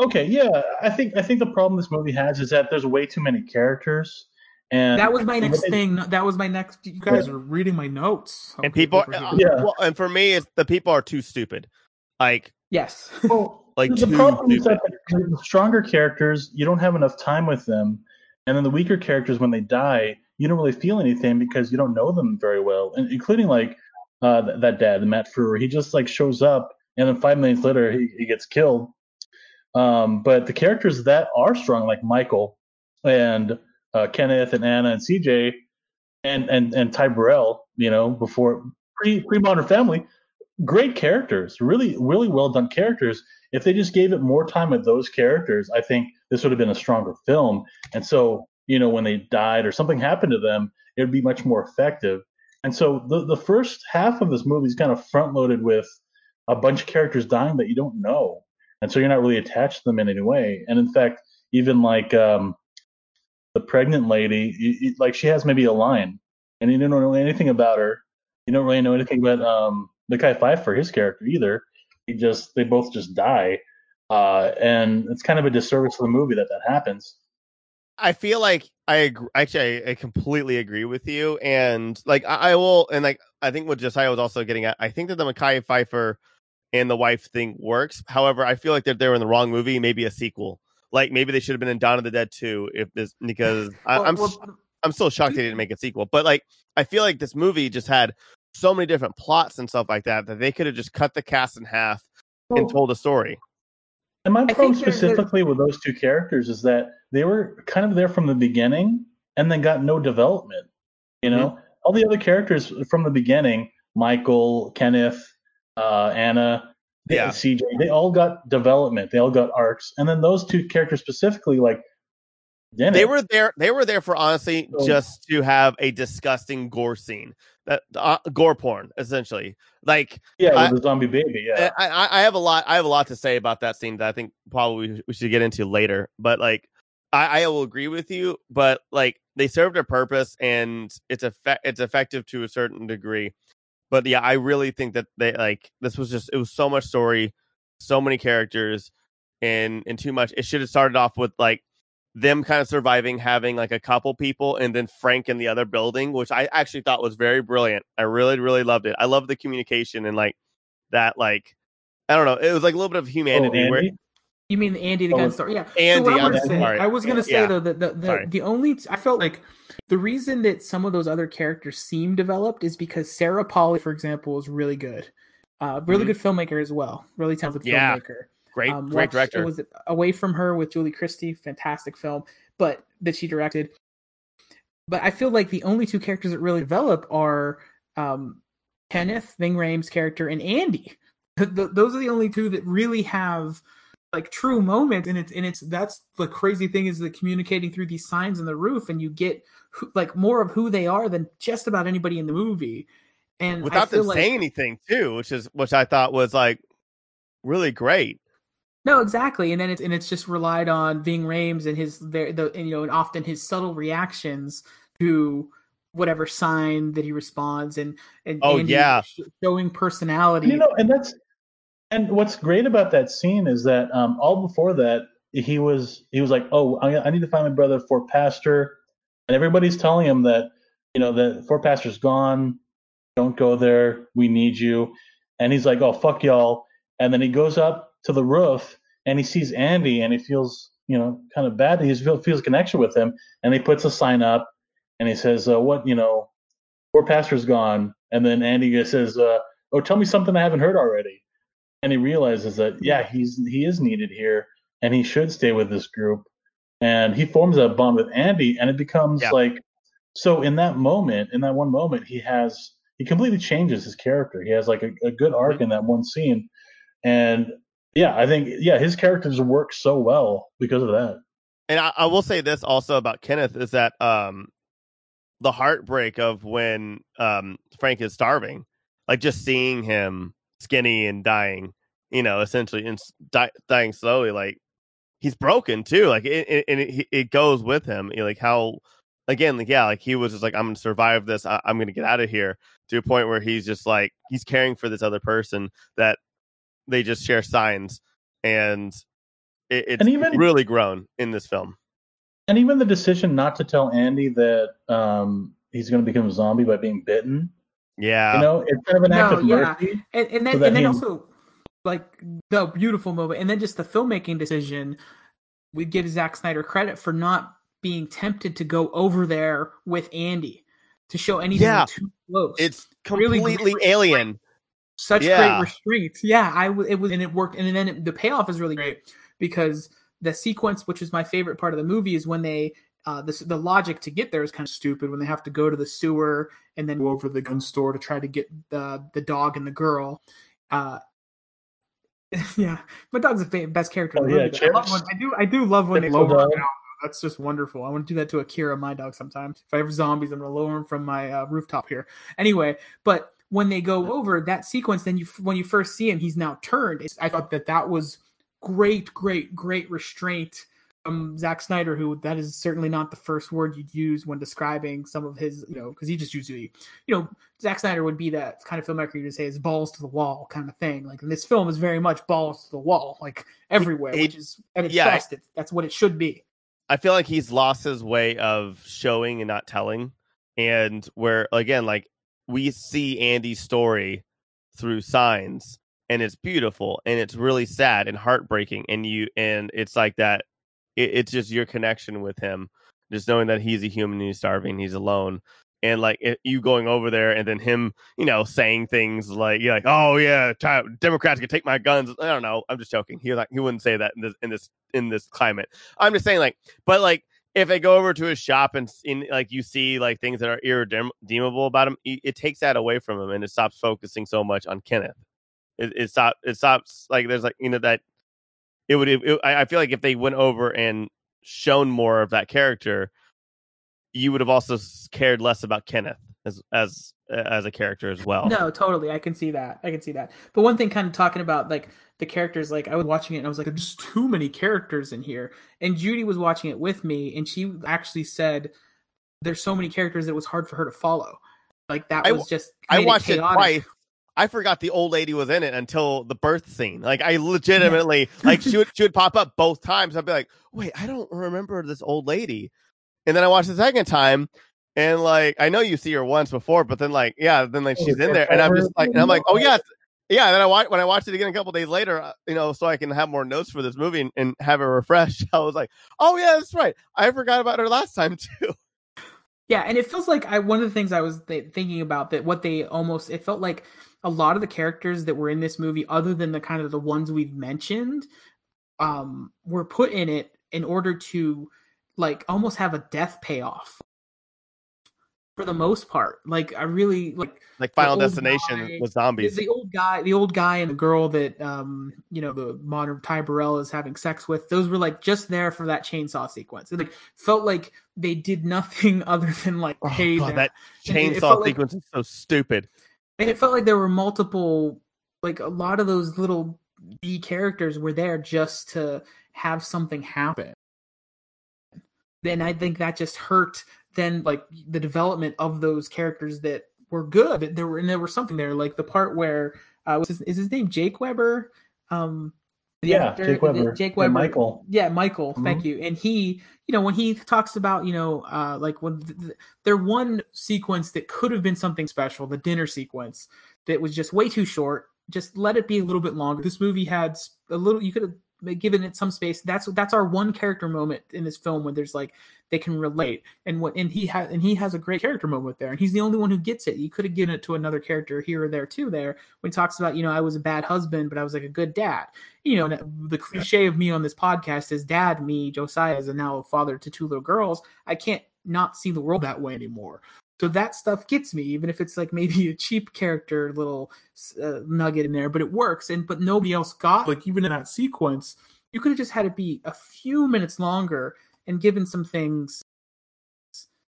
okay yeah i think i think the problem this movie has is that there's way too many characters and that was my next it- thing. That was my next. You guys are reading my notes. And people, over uh, Yeah. well, and for me, it's the people are too stupid. Like, yes. Well, Like, the too problem is that the, the stronger characters, you don't have enough time with them, and then the weaker characters when they die, you don't really feel anything because you don't know them very well, and including like uh, th- that dad, Matt Frewer. He just like shows up, and then five minutes later he, he gets killed. Um, but the characters that are strong, like Michael and uh, Kenneth and Anna and CJ and and and Ty Burrell, you know, before pre pre Modern Family, great characters, really really well done characters. If they just gave it more time with those characters, I think this would have been a stronger film. And so, you know, when they died or something happened to them, it would be much more effective. And so the the first half of this movie is kind of front loaded with a bunch of characters dying that you don't know, and so you're not really attached to them in any way. And in fact, even like um, the pregnant lady, you, you, like she has maybe a line, and you don't know anything about her. You don't really know anything about um, Mekhi Phifer, his character either. He just they both just die, uh, and it's kind of a disservice to the movie that that happens. I feel like I agree, actually I, I completely agree with you, and like I, I, will, and like I think what Josiah was also getting at, I think that the Mekhi Phifer and the wife thing works. However, I feel like that they're in the wrong movie, maybe a sequel. Like maybe they should have been in Dawn of the Dead too, if this because I, well, I'm well, I'm still shocked they didn't make a sequel. But like I feel like this movie just had so many different plots and stuff like that that they could have just cut the cast in half well, and told a story. And my problem specifically with those two characters is that they were kind of there from the beginning and then got no development. You know, mm-hmm. all the other characters from the beginning, Michael, Kenneth, uh, Anna, yeah. CJ, they all got development. They all got arcs. And then those two characters specifically, like. They were there. They were there for honestly so, just to have a disgusting gore scene, that uh, gore porn, essentially. Like, yeah, I, the zombie baby. Yeah, I, I have a lot. I have a lot to say about that scene that I think probably we should get into later. But like, I, I will agree with you, but like they served a purpose and it's effect it's effective to a certain degree. But yeah, I really think that they like this was just it was so much story, so many characters, and and too much. It should have started off with like them kind of surviving, having like a couple people, and then Frank in the other building, which I actually thought was very brilliant. I really, really loved it. I love the communication and like that, like I don't know, it was like a little bit of oh, humanity oh, where you mean Andy the oh, gun story? Yeah. Andy, so I, say, I was going to say yeah. though that the the, the only I felt like the reason that some of those other characters seem developed is because Sarah Polley, for example, is really good, uh, really mm-hmm. good filmmaker as well, really talented yeah. filmmaker. Great, um, great director. Was Away from Her with Julie Christie, fantastic film, but that she directed. But I feel like the only two characters that really develop are um, Kenneth Ving Rhames' character and Andy. those are the only two that really have like true moment and it's and it's that's the crazy thing is the communicating through these signs in the roof and you get like more of who they are than just about anybody in the movie. And without them like, saying anything too which is which i thought was like really great. No exactly and then it's and it's just relied on Ving Rhames and his the, the and, you know and often his subtle reactions to whatever sign that he responds and and oh yeah. showing personality you know and that's and what's great about that scene is that um, all before that, he was he was like, "Oh, I, need to find my brother Fort Pastor," and everybody's telling him that you know that Fort Pastor's gone. Don't go there. We need you. And he's like, "Oh, fuck y'all." And then he goes up to the roof and he sees Andy and he feels you know kind of bad. He feels feels connection with him, and he puts a sign up and he says, uh, "What you know, Fort Pastor's gone." And then Andy says, uh, "Oh, tell me something I haven't heard already." And he realizes that yeah he's he is needed here and he should stay with this group and he forms a bond with andy and it becomes yeah. like so in that moment in that one moment he has he completely changes his character he has like a, a good arc mm-hmm. in that one scene and yeah i think yeah his characters work so well because of that and I, I will say this also about kenneth is that um the heartbreak of when um frank is starving like just seeing him skinny and dying, you know, essentially and die, dying slowly. Like he's broken too. Like it, it, it, it goes with him. You know, like how again, like yeah, like he was just like I'm gonna survive this. I, I'm gonna get out of here. To a point where he's just like he's caring for this other person that they just share signs and it, it's and even, really grown in this film. And even the decision not to tell Andy that um, he's going to become a zombie by being bitten yeah, you know, it's kind of an act no, of yeah. mercy. And, and then, so and then also like the beautiful moment, and then just the filmmaking decision. We give Zack Snyder credit for not being tempted to go over there with Andy to show anything Yeah. too close. It's completely great alien. such Yeah. great restraint. Yeah, I w- it was and it worked, and then it, the payoff is really great because the sequence, which is my favorite part of the movie, is when they uh, the the logic to get there is kind of stupid when they have to go to the sewer and then go over to the gun store to try to get the the dog and the girl. Uh, yeah, my dog's the best character. Oh, yeah. I, love when, I do I do love when they lower dog. down. That's just wonderful. I want to do that to Akira, my dog, sometimes. If I have zombies, I'm gonna lower him from my uh, rooftop here. Anyway, but when they go over that sequence, then you when you first see him, he's now turned. It's, I thought that that was great, great, great restraint from Zack Snyder, who that is certainly not the first word you'd use when describing some of his, you know, because he just usually, you know, Zack Snyder would be that kind of filmmaker you would say is balls to the wall kind of thing. Like, this film is very much balls to the wall, like everywhere, It- which is at its yeah, best. It's, that's what it should be. I feel like he's lost his way of showing and not telling. And where again, like we see Andy's story through signs and it's beautiful and it's really sad and heartbreaking and you and it's like that it, it's just your connection with him just knowing that he's a human he's starving he's alone and like it, you going over there and then him you know saying things like you're like oh yeah democrats can take my guns. I don't know i'm just joking he like he wouldn't say that in this in this in this climate. I'm just saying like but like if they go over to his shop and in like you see like things that are irredeemable about him it, it takes that away from him and it stops focusing so much on kenneth. It, it stop it stops like there's like you know that it would it, I, I feel like if they went over and shown more of that character you would have also cared less about kenneth as as as a character as well No, totally. I can see that. I can see that. But one thing, kind of talking about like the characters, like I was watching it and I was like, there's too many characters in here. And Judy was watching it with me, and she actually said there's so many characters that it was hard for her to follow. Like that was w- just. I watched it chaotic. twice. I forgot the old lady was in it until the birth scene. Like I legitimately like she would she would pop up both times. I'd be like, wait, I don't remember this old lady. And then I watched the second time, and like I know you see her once before, but then like yeah, then like Oh, she's in there, and I'm just like, and I'm like, oh yeah, yeah. And then I watch when I watched it again a couple days later, uh, you know, so I can have more notes for this movie and, and have it refreshed. I was like, oh yeah, that's right. I forgot about her last time too. Yeah, and it feels like I one of the things I was th- thinking about that what they almost it felt like a lot of the characters that were in this movie, other than the kind of the ones we've mentioned, um, were put in it in order to like almost have a death payoff. For the most part, like I really like Like Final Destination guy- with zombies. the old guy, the old guy and the girl that um you know the modern Ty Burrell is having sex with. Those were like just there for that chainsaw sequence. It like felt like they did nothing other than like Oh, pay God, that And it- it chainsaw felt like- sequence is so stupid. And it felt like there were multiple like a lot of those little b characters were there just to have something happen. Then i think that just hurt then like the development of those characters that were good. That there were and there was something there like the part where uh his, is his name jake weber? Um the Yeah, actor- Jake Weber. jake and weber Michael. yeah, Michael. Mhm. Thank you. And he, you know, when he talks about, you know, uh, like when th- th- their one sequence that could have been something special, the dinner sequence, that was just way too short. Just let it be a little bit longer. This movie had a little. You could have given it some space. That's that's our one character moment in this film when there's like they can relate and what and he has and he has a great character moment there and he's the only one who gets it. You could have given it to another character here or there too. There when he talks about you know I was a bad husband but I was like a good dad you know, the cliche of me on this podcast is dad, me, Josiah, is now a father to two little girls. I can't not see the world that way anymore. So that stuff gets me, even if it's like maybe a cheap character little uh, nugget in there, but it works. And but nobody else got like even in that sequence, you could have just had it be a few minutes longer and given some things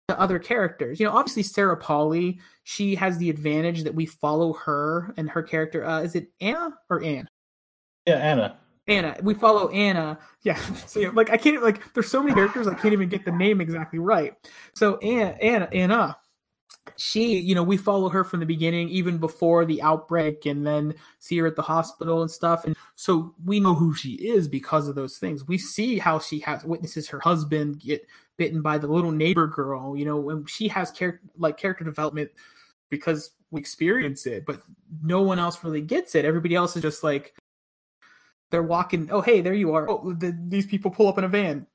to other characters. You know, obviously Sarah Polley, she has the advantage that we follow her and her character. Uh, is it Anna or Anne? Yeah, Anna. Anna. We follow Anna. Yeah. So yeah, like I can't like there's so many characters I can't even get the name exactly right. So Anna Anna Anna she, you know, we follow her from the beginning, even before the outbreak, and then see her at the hospital and stuff. And so we know who she is because of those things. We see how she has witnesses her husband get bitten by the little neighbor girl, you know, and she has character like character development because we experience it, but no one else really gets it. Everybody else is just like they're walking. Oh, hey, there you are. Oh, the, these people pull up in a van.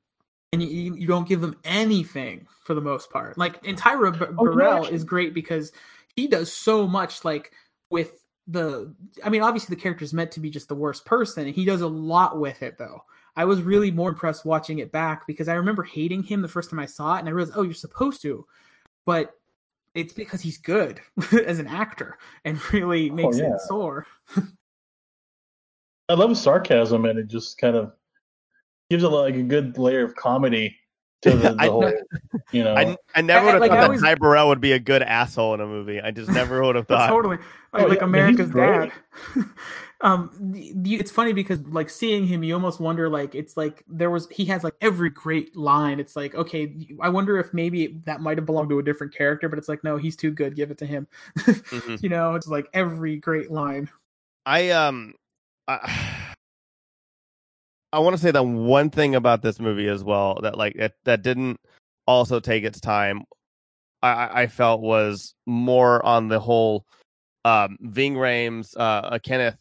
And you, you don't give them anything for the most part. Like and Tyra B- Oh, Burrell is great because he does so much like with the I mean obviously the character is meant to be just the worst person and he does a lot with it though. I was really more impressed watching it back because I remember hating him the first time I saw it and I realized oh you're supposed to. But it's because he's good as an actor and really oh, makes Oh, yeah. it soar. I love sarcasm, and it just kind of gives it like a good layer of comedy to the, the I- whole. You know, I, I never would have like, I thought always- that Ty Burrell would be a good asshole in a movie. I just never would have thought. totally like, Oh, like yeah, I mean, he's America's dad. um, the, the, it's funny because like seeing him, you almost wonder like it's like there was he has like every great line. It's like okay, I wonder if maybe that might have belonged to a different character, but it's like no, he's too good. Give it to him. Mhm. You know, it's like every great line. I um, I, I want to say that one thing about this movie as well that like that that didn't also take its time. I- I, I felt was more on the whole um Ving Rhames, uh, uh Kenneth.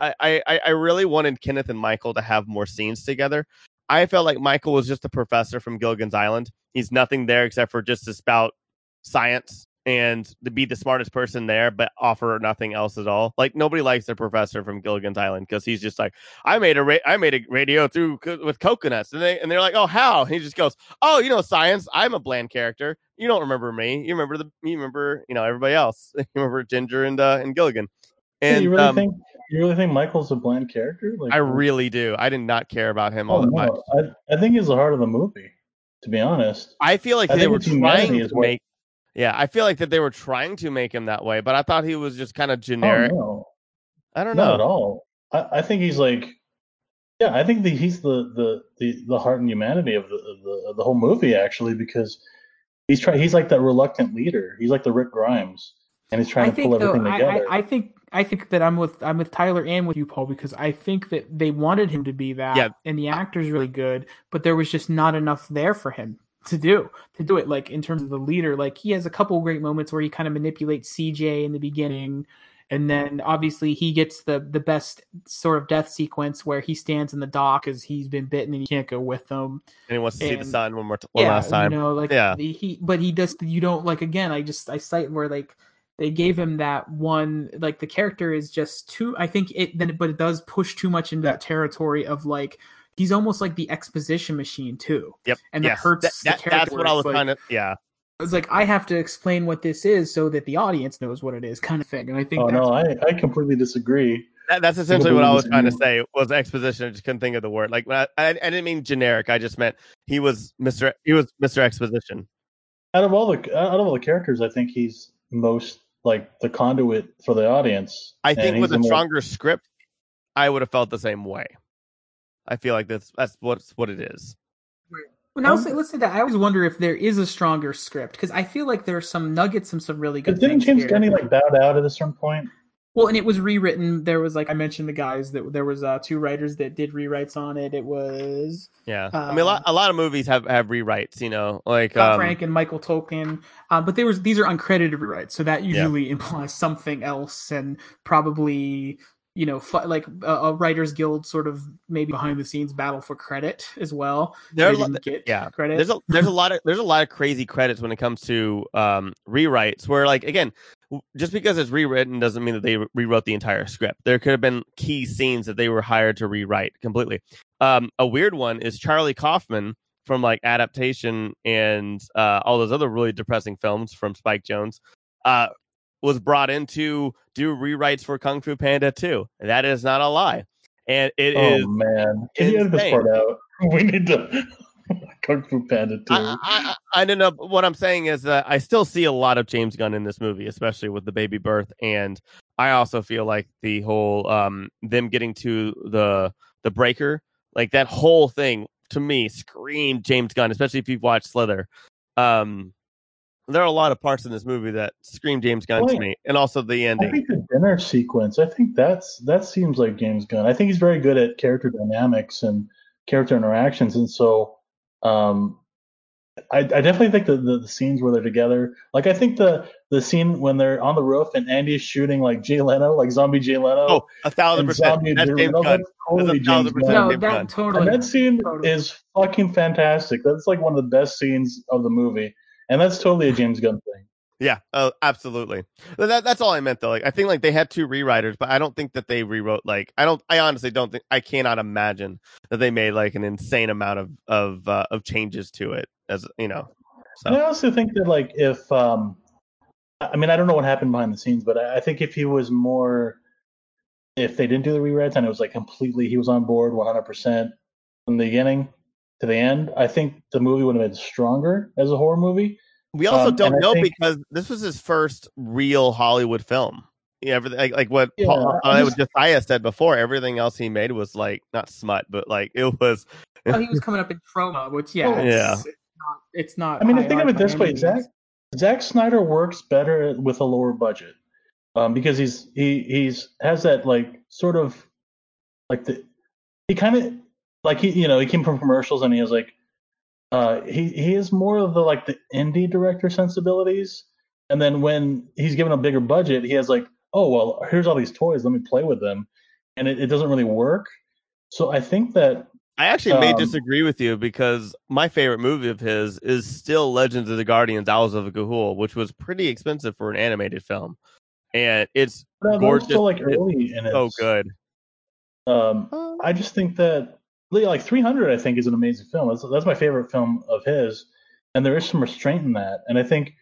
I, I I really wanted Kenneth and Michael to have more scenes together. I felt like Michael was just a professor from Gilligan's Island. He's nothing there except for just to spout science and to be the smartest person there, but offer nothing else at all. Like nobody likes their professor from Gilligan's Island because he's just like, I made a ra- I made a radio through co- with coconuts, and they and they're like, oh how? And he just goes, oh you know science. I'm a bland character. You don't remember me. You remember the you remember you know everybody else. you remember Ginger and uh, and Gilligan. And you really um, think you really think Michael's a bland character? Like, I really do. I did not care about him all Oh that much. I, I think he's the heart of the movie. To be honest, I feel like I they were trying to make. Yeah, I feel like that they were trying to make him that way, but I thought he was just kind of oh, generic. no, I don't know not at all. I, I think he's like, yeah, I think that he's the, the, the, the heart and humanity of the, of the of the whole movie actually because he's trying. He's like that reluctant leader. He's like the Rick Grimes, and he's trying I to think pull though, everything I, together. I, I think I think that I'm with I'm with Tyler and with you, Paul, because I think that they wanted him to be that, Yeah. and the actor's really good, but there was just not enough there for him to do to do it. Like in terms of the leader, like he has a couple great moments where he kind of manipulates CJ in the beginning, and then obviously he gets the the best sort of death sequence where he stands in the dock as he's been bitten and he can't go with them. And he wants to see the And- sun one more t- one yeah, last time. You know, like Yeah. he, but he does. You don't like again. I just I cite where like they gave him that one. Like the character is just too. I think it then, but it does push too much into that territory of like he's almost like the exposition machine too. Yep. and that hurts That- the that- character that's what I was like- kind of. Yeah. It's like I have to explain what this is so that the audience knows what it is, kind of thing. And I think oh that's no, I, I completely disagree. That, that's essentially what I was trying to say was exposition. I just couldn't think of the word. Like when I, I, I didn't mean generic. I just meant he was Mister. He was Mister Exposition. Out of all the out of all the characters, I think he's most like the conduit for the audience. I think with the a more- stronger script, I would have felt the same way. I feel like that's that's what's what it is. Well, now Um, say, let's say that I always wonder if there is a stronger script because I feel like there are some nuggets and some really good But didn't things James here. Gunny like bowed out at a certain point? Well, and it was rewritten. There was like I mentioned the guys that there was uh, two writers that did rewrites on it. It was Yeah, I mean a lot a lot of movies have have rewrites. You know, like um, Frank and Michael Tolkin, uh, but there was these are uncredited rewrites, so that usually implies something else, and probably you know like a, a writers guild sort of maybe behind the scenes battle for credit as well. there They didn't get yeah, credit. there's a there's a lot of there's a lot of crazy credits when it comes to um rewrites where like again just because it's rewritten doesn't mean that they rewrote the entire script there could have been key scenes that they were hired to rewrite completely um a weird one is charlie kaufman from like adaptation and uh all those other really depressing films from spike jonze uh was brought in to do rewrites for kung fu panda 2 that is not a lie and it is oh man, can you edit this part out? We need to Kung Fu Panda too. I, I, I I don't know. What I'm saying is that I still see a lot of James Gunn in this movie, especially with the baby birth, and I also feel like the whole um them getting to the the breaker, like that whole thing to me screamed James Gunn, especially if you've watched Slither. Um, there are a lot of parts in this movie that scream James Gunn to me, and also the ending. I ending. think the dinner sequence. I think that's that seems like James Gunn. I think he's very good at character dynamics and character interactions, and so um, I, I definitely think the, the, the scenes where they're together, like I think the the scene when they're on the roof and Andy is shooting like Jay Leno, like zombie Jay Leno. Oh, a thousand and percent. That's James Leno, Gunn. that's totally That's a thousand James percent. Gunn. No, that Gunn. totally. And that scene Totally. is fucking fantastic. That's like one of the best scenes of the movie, and that's totally a James Gunn thing. Yeah, oh, absolutely. That, that's all I meant though. Like, I think like they had two rewriters, but I don't think that they rewrote like I don't. I honestly don't think I cannot imagine that they made like an insane amount of of uh, of changes to it. As you know, And I also think that like if um, I mean I don't know what happened behind the scenes, but I I think if he was more, if they didn't do the rewrites and it was like completely he was on board 100 percent from the beginning to the end, I think the movie would have been stronger as a horror movie. we also um, don't know think- because this was his first real Hollywood film. Yeah, everything like, like what Yeah, Paul, I uh, just- Josiah said before. Everything else he made was like not smut, but like it was. Oh, he was coming up in Troma, which yeah, Oh, it's, yeah. It's not. It's not I mean, high think of it this way, Zach. means. Zack Snyder works better with a lower budget um, because he's he he's has that like sort of like the he kind of like he you know he came from commercials and he has like uh he he is more of the like the indie director sensibilities. And then when he's given a bigger budget he has like oh well here's all these toys. Let me play with them. And it, it doesn't really work. So I think that I actually may Um, disagree with you because my favorite movie of his is still Legends of the Guardians: Owls of Ga'Hoole, which was pretty expensive for an animated film, and it's was Gorgeous. still like It's early in so its- good. Um, I just think that like 300, I think, is an amazing film. That's, that's my favorite film of his, and there is some restraint in that. And I think,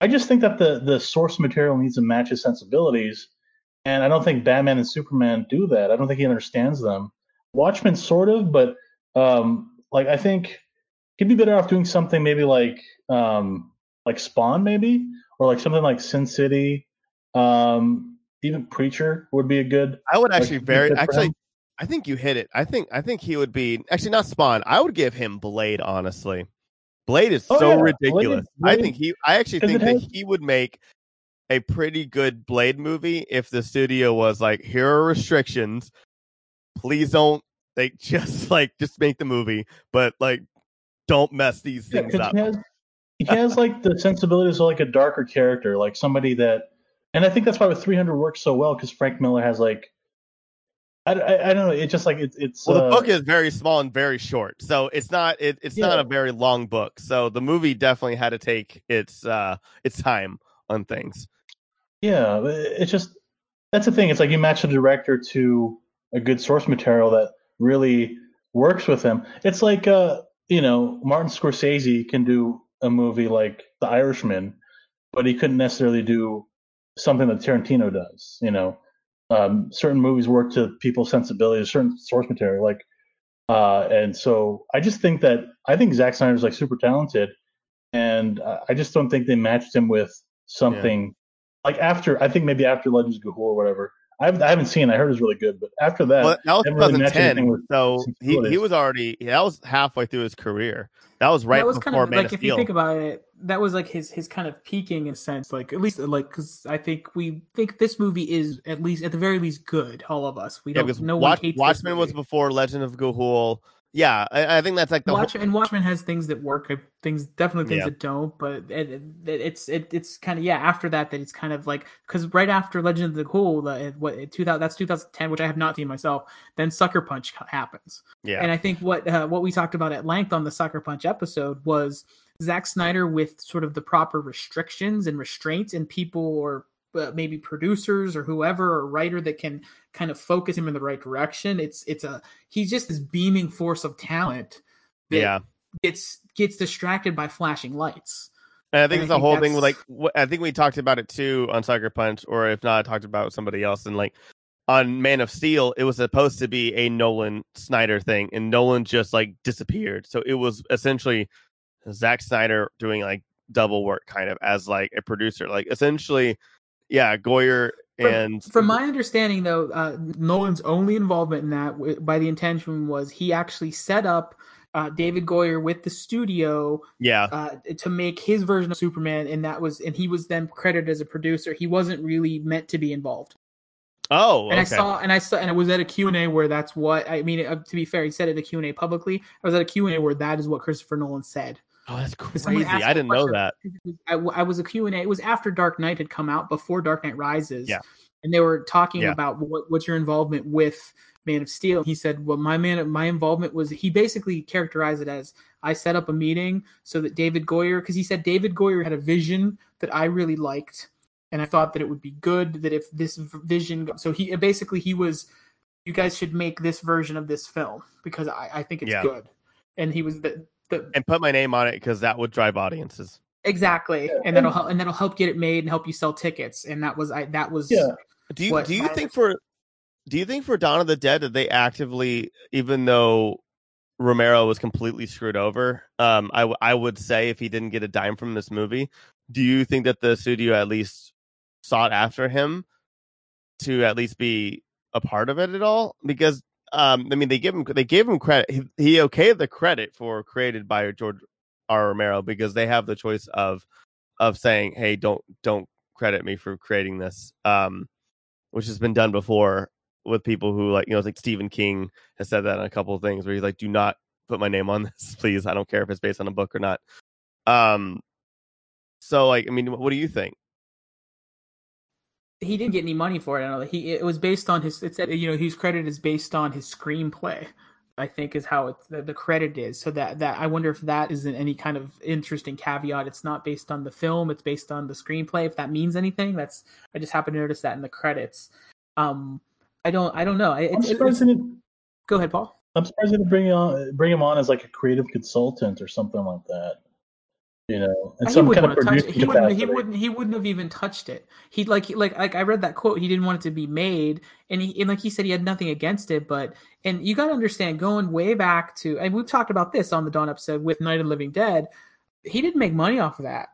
I just think that the the source material needs to match his sensibilities, and I don't think Batman and Superman do that. I don't think he understands them. Watchmen, sort of, but um, like I think he'd be better off doing something maybe like um, like Spawn, maybe, or like something like Sin City. Um, even Preacher would be a good. I would actually good very actually. I think you hit it. I think I think he would be actually not Spawn. I would give him Blade. Honestly, Blade is Oh, so yeah. Blade- ridiculous. I think he. I actually think that has- he would make a pretty good Blade movie if the studio was like, here are restrictions. Please don't like just like just make the movie, but like don't mess these Yeah, up. he has he has like the sensibilities of like a darker character, like somebody that, and I think that's why with 300 works so well because Frank Miller has like, I, I, I don't know, it's just like it's it's Well, the uh, book is very small and very short, so it's not it, it's not a very long book. So the movie definitely had to take its uh its time on things. yeah, it's just that's the thing. It's like you match the director to a good source material that really works with him. It's like uh you know Martin Scorsese can do a movie like The Irishman, but he couldn't necessarily do something that Tarantino does. You know, um, certain movies work to people's sensibilities, certain source material, like, uh, and so I just think that I think Zack Snyder's like super talented, and uh, I just don't think they matched him with something like after I think maybe after Legends of Ga'Hoole or whatever. I haven't, I haven't seen. it. I heard it was really good, but after that, Well, that was never really 2010, with so he, he was already that was halfway through his career. That was right that was before kind of Man like of if you think about it, that was like his his kind of peaking in a sense, like at least like because I think we think this movie is at least at the very least good. All of us, we yeah, don't. no Watch, one hates this Watchmen was before Legend of Ga'Hoole. Yeah, I, I think that's like the whole, and Watchmen has things that work, things definitely things Yeah. that don't. But it, it, it's it, it's kind of yeah. After that, that it's kind of like because right after Legend of Ga'Hoole, the what two thousand that's two thousand ten, which I have not seen myself. Then Sucker Punch happens, yeah. and I think what uh, what we talked about at length on the Sucker Punch episode was Zack Snyder with sort of the proper restrictions and restraints, and people or uh, maybe producers or whoever or writer that can kind of focus him in the right direction. It's it's a he's just this beaming force of talent. that yeah. gets gets distracted by flashing lights. And I think And I it's the think whole thing with like wh- I think we talked about it too on Sucker Punch, or if not, I talked about somebody else. And like on Man of Steel, it was supposed to be a Nolan Snyder thing, and Nolan just like disappeared. So it was essentially Zack Snyder doing like double work, kind of as like a producer. Like essentially, yeah, Goyer and From my understanding, though, uh, Nolan's only involvement in that, by the intention, was he actually set up uh, David Goyer with the studio yeah, uh, to make his version of Superman, and that was, and he was then credited as a producer. He wasn't really meant to be involved. oh, And I saw, and I saw, and it was at a Q and A where that's what I mean. Uh, to be fair, he said it at a Q and A publicly. I was at a Q and A where that is what Christopher Nolan said. Oh, that's crazy. I a didn't know that. I was a Q&A. It was after Dark Knight had come out, before Dark Knight Rises. Yeah. And they were talking Yeah. about what, what's your involvement with Man of Steel. He said, well, my man, my involvement was, he basically characterized it as, I set up a meeting so that David Goyer, because he said David Goyer had a vision that I really liked. And I thought that it would be good that if this vision, so he basically, he was, you guys should make this version of this film because I, I think it's Yeah. good. And he was the, the, And put my name on it because that would drive audiences. Exactly, Yeah, and that'll help, and that'll help get it made and help you sell tickets. And that was I that was Yeah. Do you do you my think for do you think for Dawn of the Dead that they actively, even though Romero was completely screwed over, um, I w- I would say if he didn't get a dime from this movie, do you think that the studio at least sought after him to at least be a part of it at all? Because um, I mean, they give him they gave him credit. He, he okayed the credit for created by George R. Romero because they have the choice of of saying, "Hey, don't don't credit me for creating this," um, which has been done before with people who like you know, like Stephen King has said that in a couple of things where he's like, "Do not put my name on this, please. I don't care if it's based on a book or not." Um, so like, I mean, what do you think? He didn't get any money for it. I know he it was based on his. It said you know his credit is based on his screenplay. I think is how it the, the credit is. So that that I wonder if that isn't any kind of interesting caveat. It's not based on the film. It's based on the screenplay. If that means anything, that's I just happened to notice that in the credits. Um, I don't I don't know. I- I'm It's, surprised it's, they go ahead, Paul. I'm surprised they didn't bring on bring him on as like a creative consultant or something like that. You know, and he wouldn't kind of want touch it. He wouldn't. He wouldn't. He wouldn't have even touched it. He'd like. he- Like. Like I read that quote. He didn't want it to be made, and he and like he said, he had nothing against it. But and you got to understand, going way back to, and we've talked about this on the Dawn episode with Night of the Living Dead. He didn't make money off of that,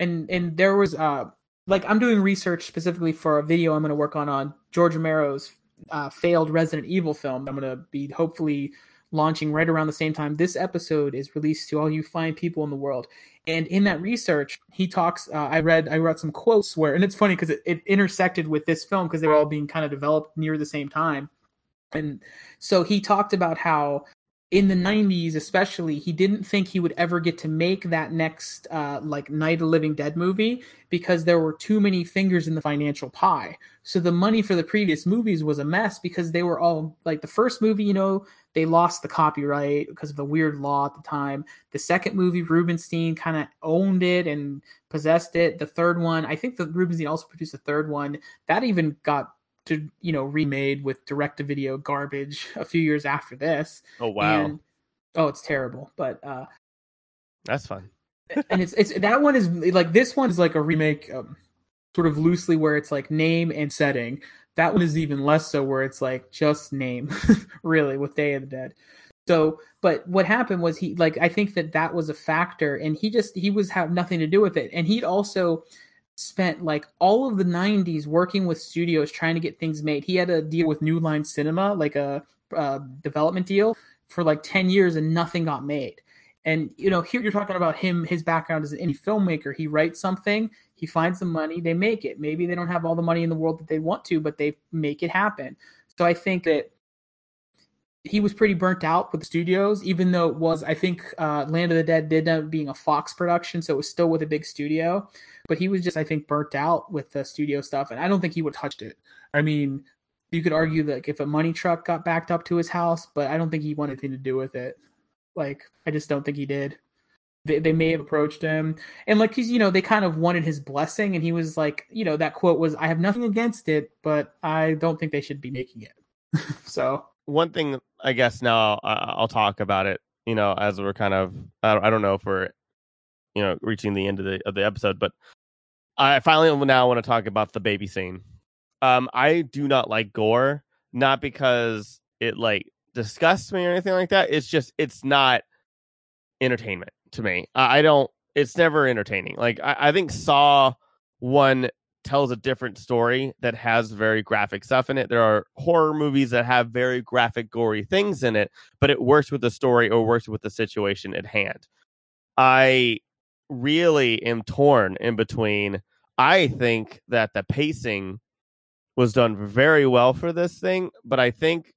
and and there was uh like I'm doing research specifically for a video I'm going to work on on George Romero's uh, failed Resident Evil film. I'm going to be hopefully launching right around the same time this episode is released to all you fine people in the world. And in that research, he talks. Uh, I read, I read some quotes where, and it's funny because it, it intersected with this film because they were all being kind of developed near the same time. And so he talked about how in the 90s especially he didn't think he would ever get to make that next uh, like night of the living dead movie because there were too many fingers in the financial pie. So the money for the previous movies was a mess because they were all like the first movie you know they lost the copyright because of the weird law at the time. The second movie rubinstein kind of owned it and possessed it. The third one i think that rubinstein also produced a third one. That even got to you know remade with direct to video garbage a few years after this. Oh wow, and oh it's terrible but uh that's fun. and it's it's that one is like this one is like a remake um, sort of loosely where it's like name and setting. That one is even less so where it's like just name really with day of the dead. So but what happened was he like i think that that was a factor and he just he was have nothing to do with it. And he'd also spent like all of the 90s working with studios trying to get things made he had a deal with new line cinema like a development deal for like 10 years and nothing got made and you know, here you're talking about him, his background as any filmmaker. He writes something, he finds the money, they make it. Maybe they don't have all the money in the world that they want to, but they make it happen. So I think that he was pretty burnt out with the studios, even though it was, I think, uh, Land of the Dead did end up being a Fox production, so it was still with a big studio. But he was just, I think, burnt out with the studio stuff, and I don't think he would have touched it. I mean, you could argue that if a money truck got backed up to his house, but I don't think he wanted anything to do with it. Like, I just don't think he did. They, they may have approached him, and like he's, you know, they kind of wanted his blessing, and he was like, you know, that quote was, "I have nothing against it, but I don't think they should be making it." so one thing I guess now I- I'll talk about it. You know, as we're kind of I don't, I don't know if we're you know reaching the end of the of the episode, but I finally now want to talk about the baby scene. Um, I do not like gore, not because it like disgusts me or anything like that. It's just it's not entertainment to me. I, I don't. It's never entertaining. Like I, I think Saw one tells a different story that has very graphic stuff in it. There are horror movies that have very graphic, gory things in it, but it works with the story or works with the situation at hand. I really am torn in between. I think that the pacing was done very well for this thing, but I think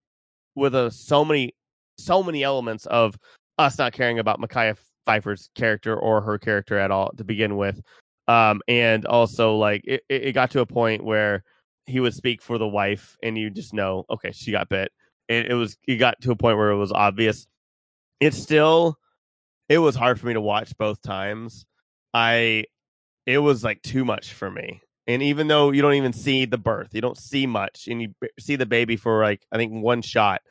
with a, so many so many elements of us not caring about Mekhi Phifer's character or her character at all to begin with. Um, and also like it, it got to a point where he would speak for the wife, and you just know, okay, she got bit. And it was it got to a point where it was obvious. It's still it was hard for me to watch both times. I it was like too much for me. And even though you don't even see the birth, you don't see much, and you see the baby for like I think one shot,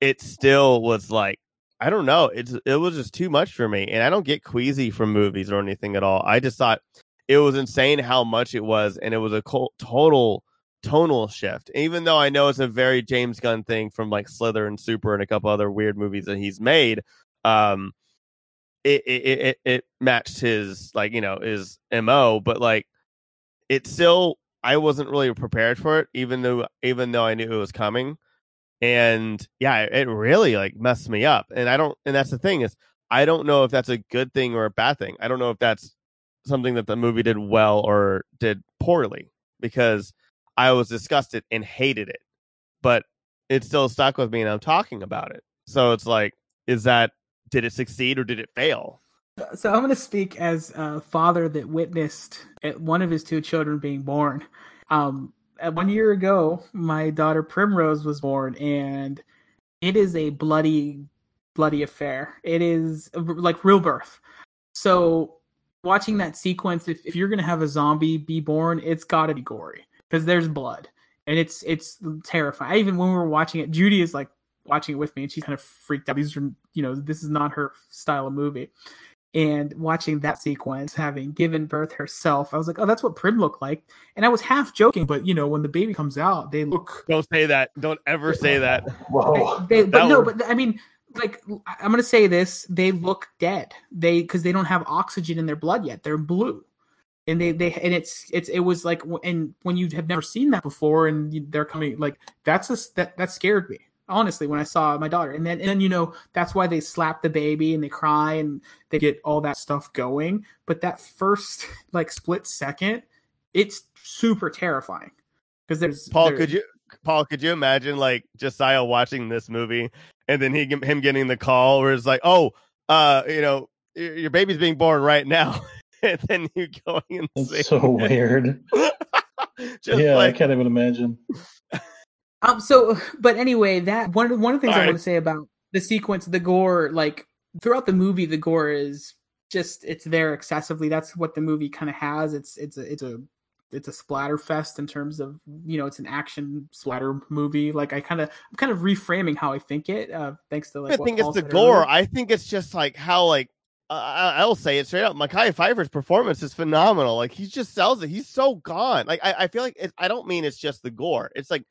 it still was like I don't know. It's it was just too much for me, and I don't get queasy from movies or anything at all. I just thought it was insane how much it was, and it was a total tonal shift. Even though I know it's a very James Gunn thing from like Slither and Super and a couple other weird movies that he's made, um, it it it, it matched his like you know his mo, but like it still I wasn't really prepared for it, even though even though I knew it was coming and yeah it really like messed me up and i don't and that's the thing is i don't know if that's a good thing or a bad thing i don't know if that's something that the movie did well or did poorly because i was disgusted and hated it but it still stuck with me and i'm talking about it so it's like is that did it succeed or did it fail So I'm going to speak as a father that witnessed one of his two children being born. Um, one year ago, my daughter Primrose was born, and it is a bloody, bloody affair. It is like real birth. So watching that sequence, if, if you're going to have a zombie be born, it's got to be gory because there's blood, and it's it's terrifying. Even when we were watching it, Judy is like watching it with me, and she's kind of freaked out. These are you know this is not her style of movie and watching that sequence, having given birth herself, I was like, oh, that's what Prim looked like. And I was half joking, but you know, when the baby comes out, they look. don't say that don't ever say that Whoa. They, but That no, was- but I mean, like, I'm gonna say this: they look dead. They because they don't have oxygen in their blood yet. They're blue, and they they and it's it's it was like, and when you have never seen that before, and they're coming like that's a that that scared me honestly when I saw my daughter. And then and then you know that's why they slap the baby and they cry and they get all that stuff going. But that first like split second, it's super terrifying because there's Paul, there- could you Paul, could you imagine like Josiah watching this movie and then he him getting the call where it's like, oh, uh, you know, your your baby's being born right now, and then you going and That's so weird. Just yeah, I can't even imagine. Um. So, but anyway, that one one of the things I Alright. want to say about the sequence, the gore, like throughout the movie, the gore is just it's there excessively. That's what the movie kind of has. It's it's a it's a it's a splatter fest in terms of you know it's an action splatter movie. Like I kind of I'm kind of reframing how I think it. Uh, thanks to like I think it's the gore. earlier. I think it's just like how like uh, I- I'll say it straight up. Mekhi Phifer's performance is phenomenal. Like he just sells it. He's so gone. Like I, I feel like it, I don't mean it's just the gore. It's like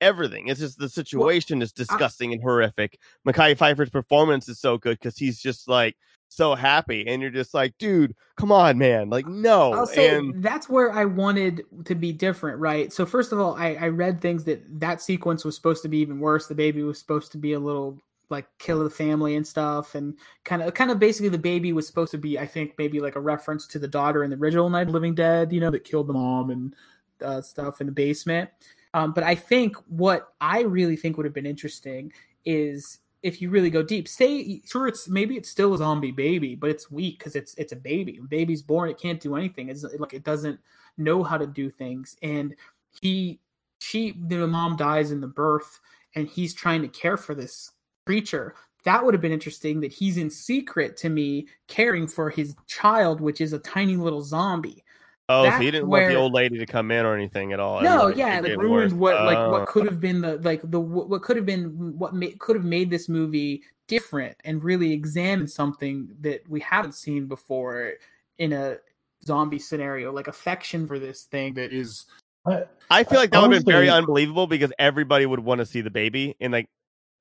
everything. It's just the situation is disgusting and horrific. Mekhi Phifer's performance is so good because he's just like so happy, and you're just like, dude, come on, man. Like no, I'll say and that's where I wanted to be different, right? So first of all, I, I read things that that sequence was supposed to be even worse. The baby was supposed to be a little like kill the family and stuff, and kind of kind of basically the baby was supposed to be, I think, maybe like a reference to the daughter in the original Night of Living Dead, you know, that killed the mom and uh, stuff in the basement. Um, but I think what I really think would have been interesting is if you really go deep, say sure it's maybe it's still a zombie baby, but it's weak because it's it's a baby. When baby's born, it can't do anything. It's like it doesn't know how to do things. And he she the mom dies in the birth and he's trying to care for this creature. That would have been interesting that he's in secret to me caring for his child, which is a tiny little zombie. Oh, so he didn't want the old lady to come in or anything at all. No, was, yeah, it like it ruined worse. what like Oh. what could have been the like the what could have been what ma- could have made this movie different and really examine something that we haven't seen before in a zombie scenario, like affection for this thing that is I, I feel like that would have been very unbelievable because everybody would want to see the baby, and like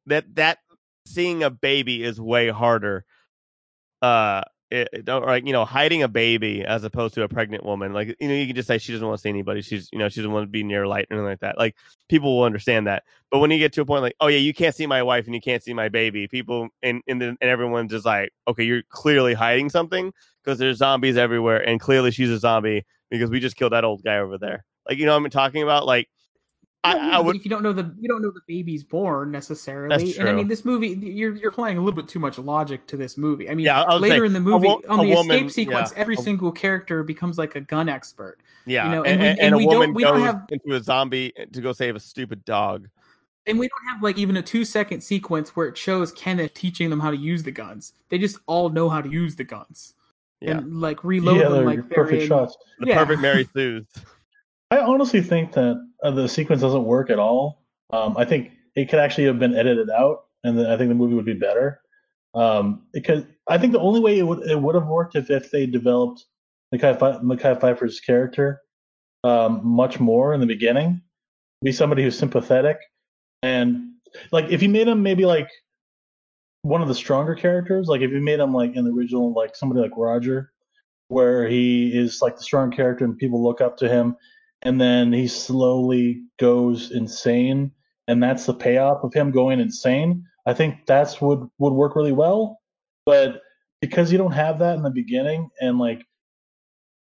that that seeing a baby is way harder. Uh, it, don't like you know hiding a baby as opposed to a pregnant woman. Like you know you can just say she doesn't want to see anybody. She's you know she doesn't want to be near light or anything like that. Like people will understand that. But when you get to a point like oh yeah you can't see my wife and you can't see my baby, people and and, then, and everyone's just like okay you're clearly hiding something because there's zombies everywhere and clearly she's a zombie because we just killed that old guy over there. Like you know I'm talking about like I, Yeah, I would. if you don't know the you don't know the baby's born necessarily. That's And I mean, this movie you're you're applying a little bit too much logic to this movie. I mean, Yeah, I later say in the movie wo- on the woman- escape sequence, yeah. every A- single character becomes like a gun expert. Yeah, you know, and, and we- and, and a we don't- woman we don't have- into a zombie eh, to go save a stupid dog. And we don't have like even a two second sequence where it shows Kenneth teaching them how to use the guns. They just all know how to use the guns Yeah, and like reload yeah, them like perfect in- shots. the yeah. perfect Mary Sue's. I honestly think that uh, the sequence doesn't work at all. Um, I think it could actually have been edited out, and then I think the movie would be better. Um, because I think the only way it would it would have worked if if they developed Mekhi, Mekhi Phifer's character um, much more in the beginning, be somebody who's sympathetic, and like if you made him maybe like one of the stronger characters, like if you made him like in the original, like somebody like Roger, where he is like the strong character and people look up to him and then he slowly goes insane and that's the payoff of him going insane. I think that's would would work really well but because you don't have that in the beginning and like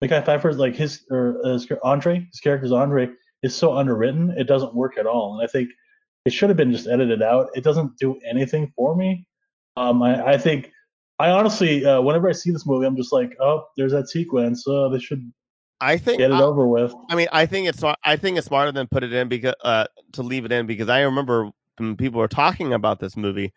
Mekhi Phifer's like his or uh, his, Andre his character's Andre is so underwritten it doesn't work at all and I think it should have been just edited out. It doesn't do anything for me. Um I, I think I honestly uh, whenever I see this movie I'm just like oh there's that sequence. Uh, they should I think get it I, over with I mean, I think it's. I think it's smarter than put it in because uh, to leave it in because I remember when people were talking about this movie.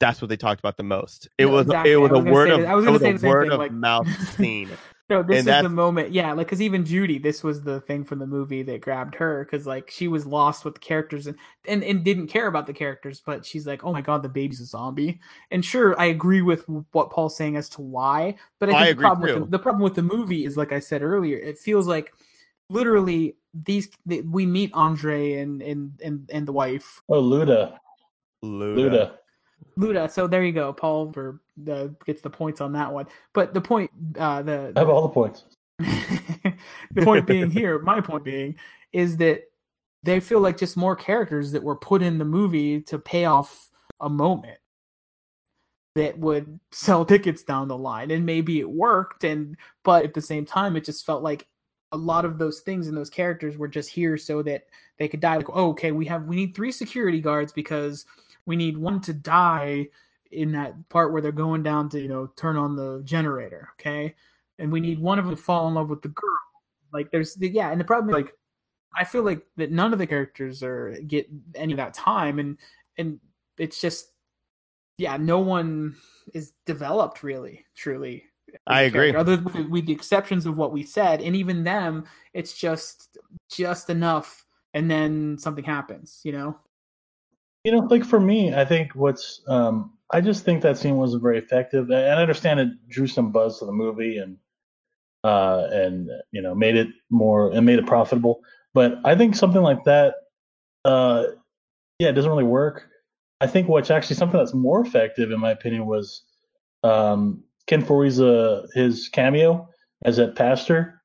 That's what they talked about the most. It No, was exactly. it was I a was gonna word say of that- I was it was say a the same word thing, of like- mouth scene. No, this And is the moment. Yeah, like because even Judy, this was the thing from the movie that grabbed her because like she was lost with the characters and, and and didn't care about the characters, but she's like, oh my god, the baby's a zombie. And sure, I agree with what Paul's saying as to why, but I I think agree the problem too. with the, the problem with the movie is like I said earlier, it feels like literally these the, we meet Andre and and and and the wife oh Luda Luda. Luda Luda. So there you go, Paul for the gets the points on that one. But the point, uh, the I have all the points the point being here, my point being, is that they feel like just more characters that were put in the movie to pay off a moment that would sell tickets down the line. And maybe it worked, and but at the same time, it just felt like a lot of those things and those characters were just here so that they could die. Like, oh, okay, we have we need three security guards because we need one to die in that part where they're going down to you know turn on the generator. Okay, and we need one of them to fall in love with the girl. Like there's the, yeah, and the problem like I feel like that none of the characters are get any of that time, and and it's just yeah, no one is developed really, truly. I agree. Other with, with the exceptions of what we said, and even them, it's just just enough, and then something happens. You know. You know, like for me, I think what's um I just think that scene wasn't very effective. And I understand it drew some buzz to the movie and uh and you know made it more and made it profitable. But I think something like that uh yeah, it doesn't really work. I think what's actually something that's more effective in my opinion was um Ken Foree's uh his cameo as that pastor.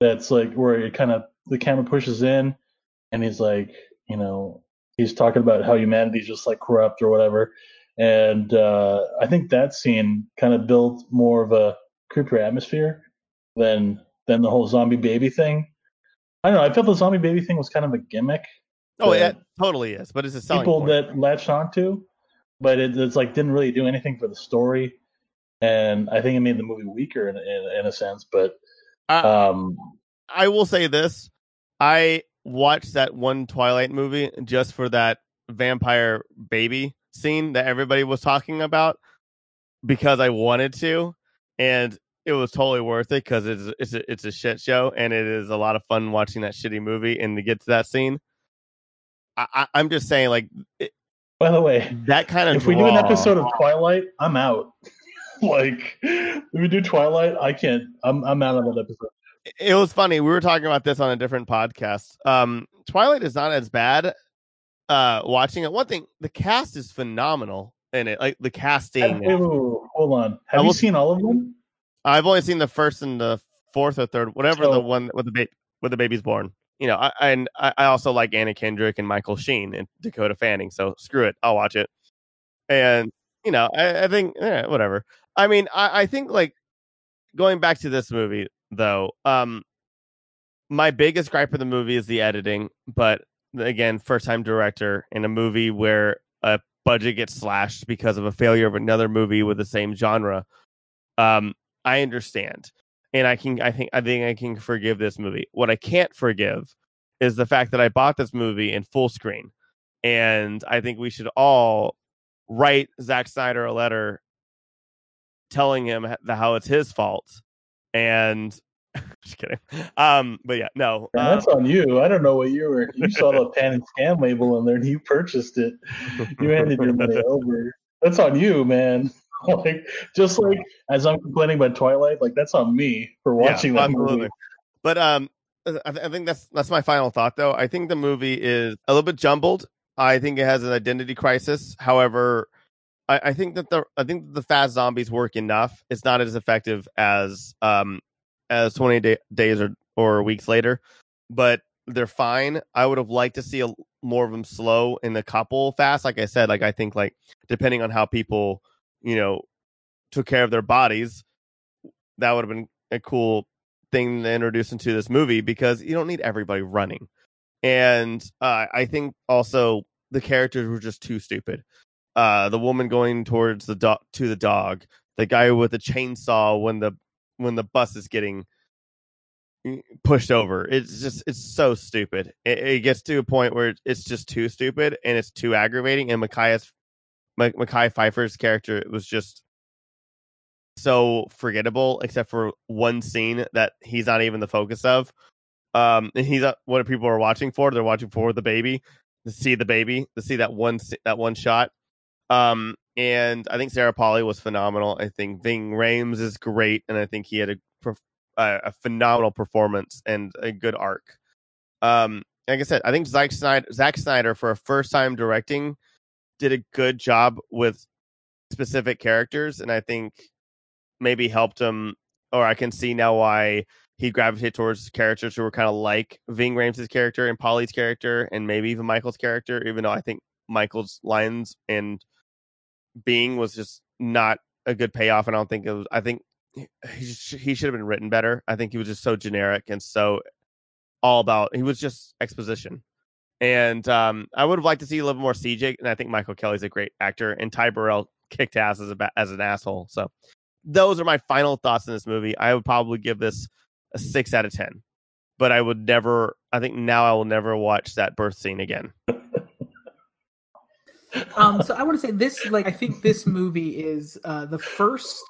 That's like where it kind of the camera pushes in and he's like, you know, he's talking about how humanity's just like corrupt or whatever. And uh, I think that scene kind of built more of a creepier atmosphere than than the whole zombie baby thing. I don't know. I felt the zombie baby thing was kind of a gimmick. Oh, yeah, totally is. But it's a people point. that latched onto, but it, it's like didn't really do anything for the story. And I think it made the movie weaker in, in, in a sense. But um, I will say this: I watched that one Twilight movie just for that vampire baby scene that everybody was talking about because I wanted to, and it was totally worth it because it's it's a, it's a shit show and it is a lot of fun watching that shitty movie and to get to that scene. I, I, I'm just saying, like it, by the way, that kind of. if we do an episode of Twilight, I'm out. like if we do Twilight, I can't. I'm I'm out of that episode. It was funny. We were talking about this on a different podcast. Um, Twilight is not as bad. Uh, watching it, one thing, the cast is phenomenal in it. Like the casting. Wait, wait, wait, wait, hold on. Have you seen all of them? I've only seen the first and the fourth or third, whatever So- the one with the ba- with the baby's born. You know, I, and I, also like Anna Kendrick and Michael Sheen and Dakota Fanning. So screw it, I'll watch it. And you know, I, I think eh, whatever. I mean, I, I think like going back to this movie though. Um, my biggest gripe of the movie is the editing, but again, first time director in a movie where a budget gets slashed because of a failure of another movie with the same genre. Um, I understand, and I can. I think. I think I can forgive this movie. What I can't forgive is the fact that I bought this movie in full screen, and I think we should all write Zack Snyder a letter telling him how it's his fault and just kidding. Um, but yeah, no. Man, that's on you. I don't know what you were. You saw the pan and scan label in there, and you purchased it. You handed your money over. That's on you, man. Like just like as I'm complaining about Twilight, like that's on me for watching yeah, that absolutely. movie. But um, I, th- I think that's that's my final thought, though. I think the movie is a little bit jumbled. I think it has an identity crisis. However, I, I think that the I think the fast zombies work enough. It's not as effective as um as 20 day, days or, or weeks later, but they're fine. I would have liked to see a, more of them slow in a couple fast. Like I said, like I think like depending on how people, you know, took care of their bodies, that would have been a cool thing to introduce into this movie because you don't need everybody running. And uh, I think also the characters were just too stupid. Uh, the woman going towards the dog to the dog, the guy with the chainsaw when the when the bus is getting pushed over. It's just it's so stupid. It, it gets to a point where it's just too stupid and it's too aggravating. And Mekhi's Mekhi Phifer's character was just so forgettable, except for one scene that he's not even the focus of. Um, and he's what people are watching for. They're watching for the baby to see the baby to see that one that one shot. Um, and I think Sarah Polley was phenomenal. I think Ving Rhames is great, and I think he had a a, a phenomenal performance and a good arc. Um, like I said, I think Zack Snyder, Zack Snyder for a first time directing did a good job with specific characters, and I think maybe helped him. Or I can see now why he gravitated towards characters who were kind of like Ving Rhames' character and Polley's character, and maybe even Michael's character. Even though I think Michael's lines and being was just not a good payoff. And I don't think it was, I think he, he should have been written better. I think he was just so generic and so all about, he was just exposition. And um, I would have liked to see a little more CJ. And I think Michael Kelly's a great actor. And Ty Burrell kicked ass as, a, as an asshole. So those are my final thoughts in this movie. I would probably give this a six out of 10. But I would never, I think now I will never watch that birth scene again um, so I want to say this, like, I think this movie is uh, the first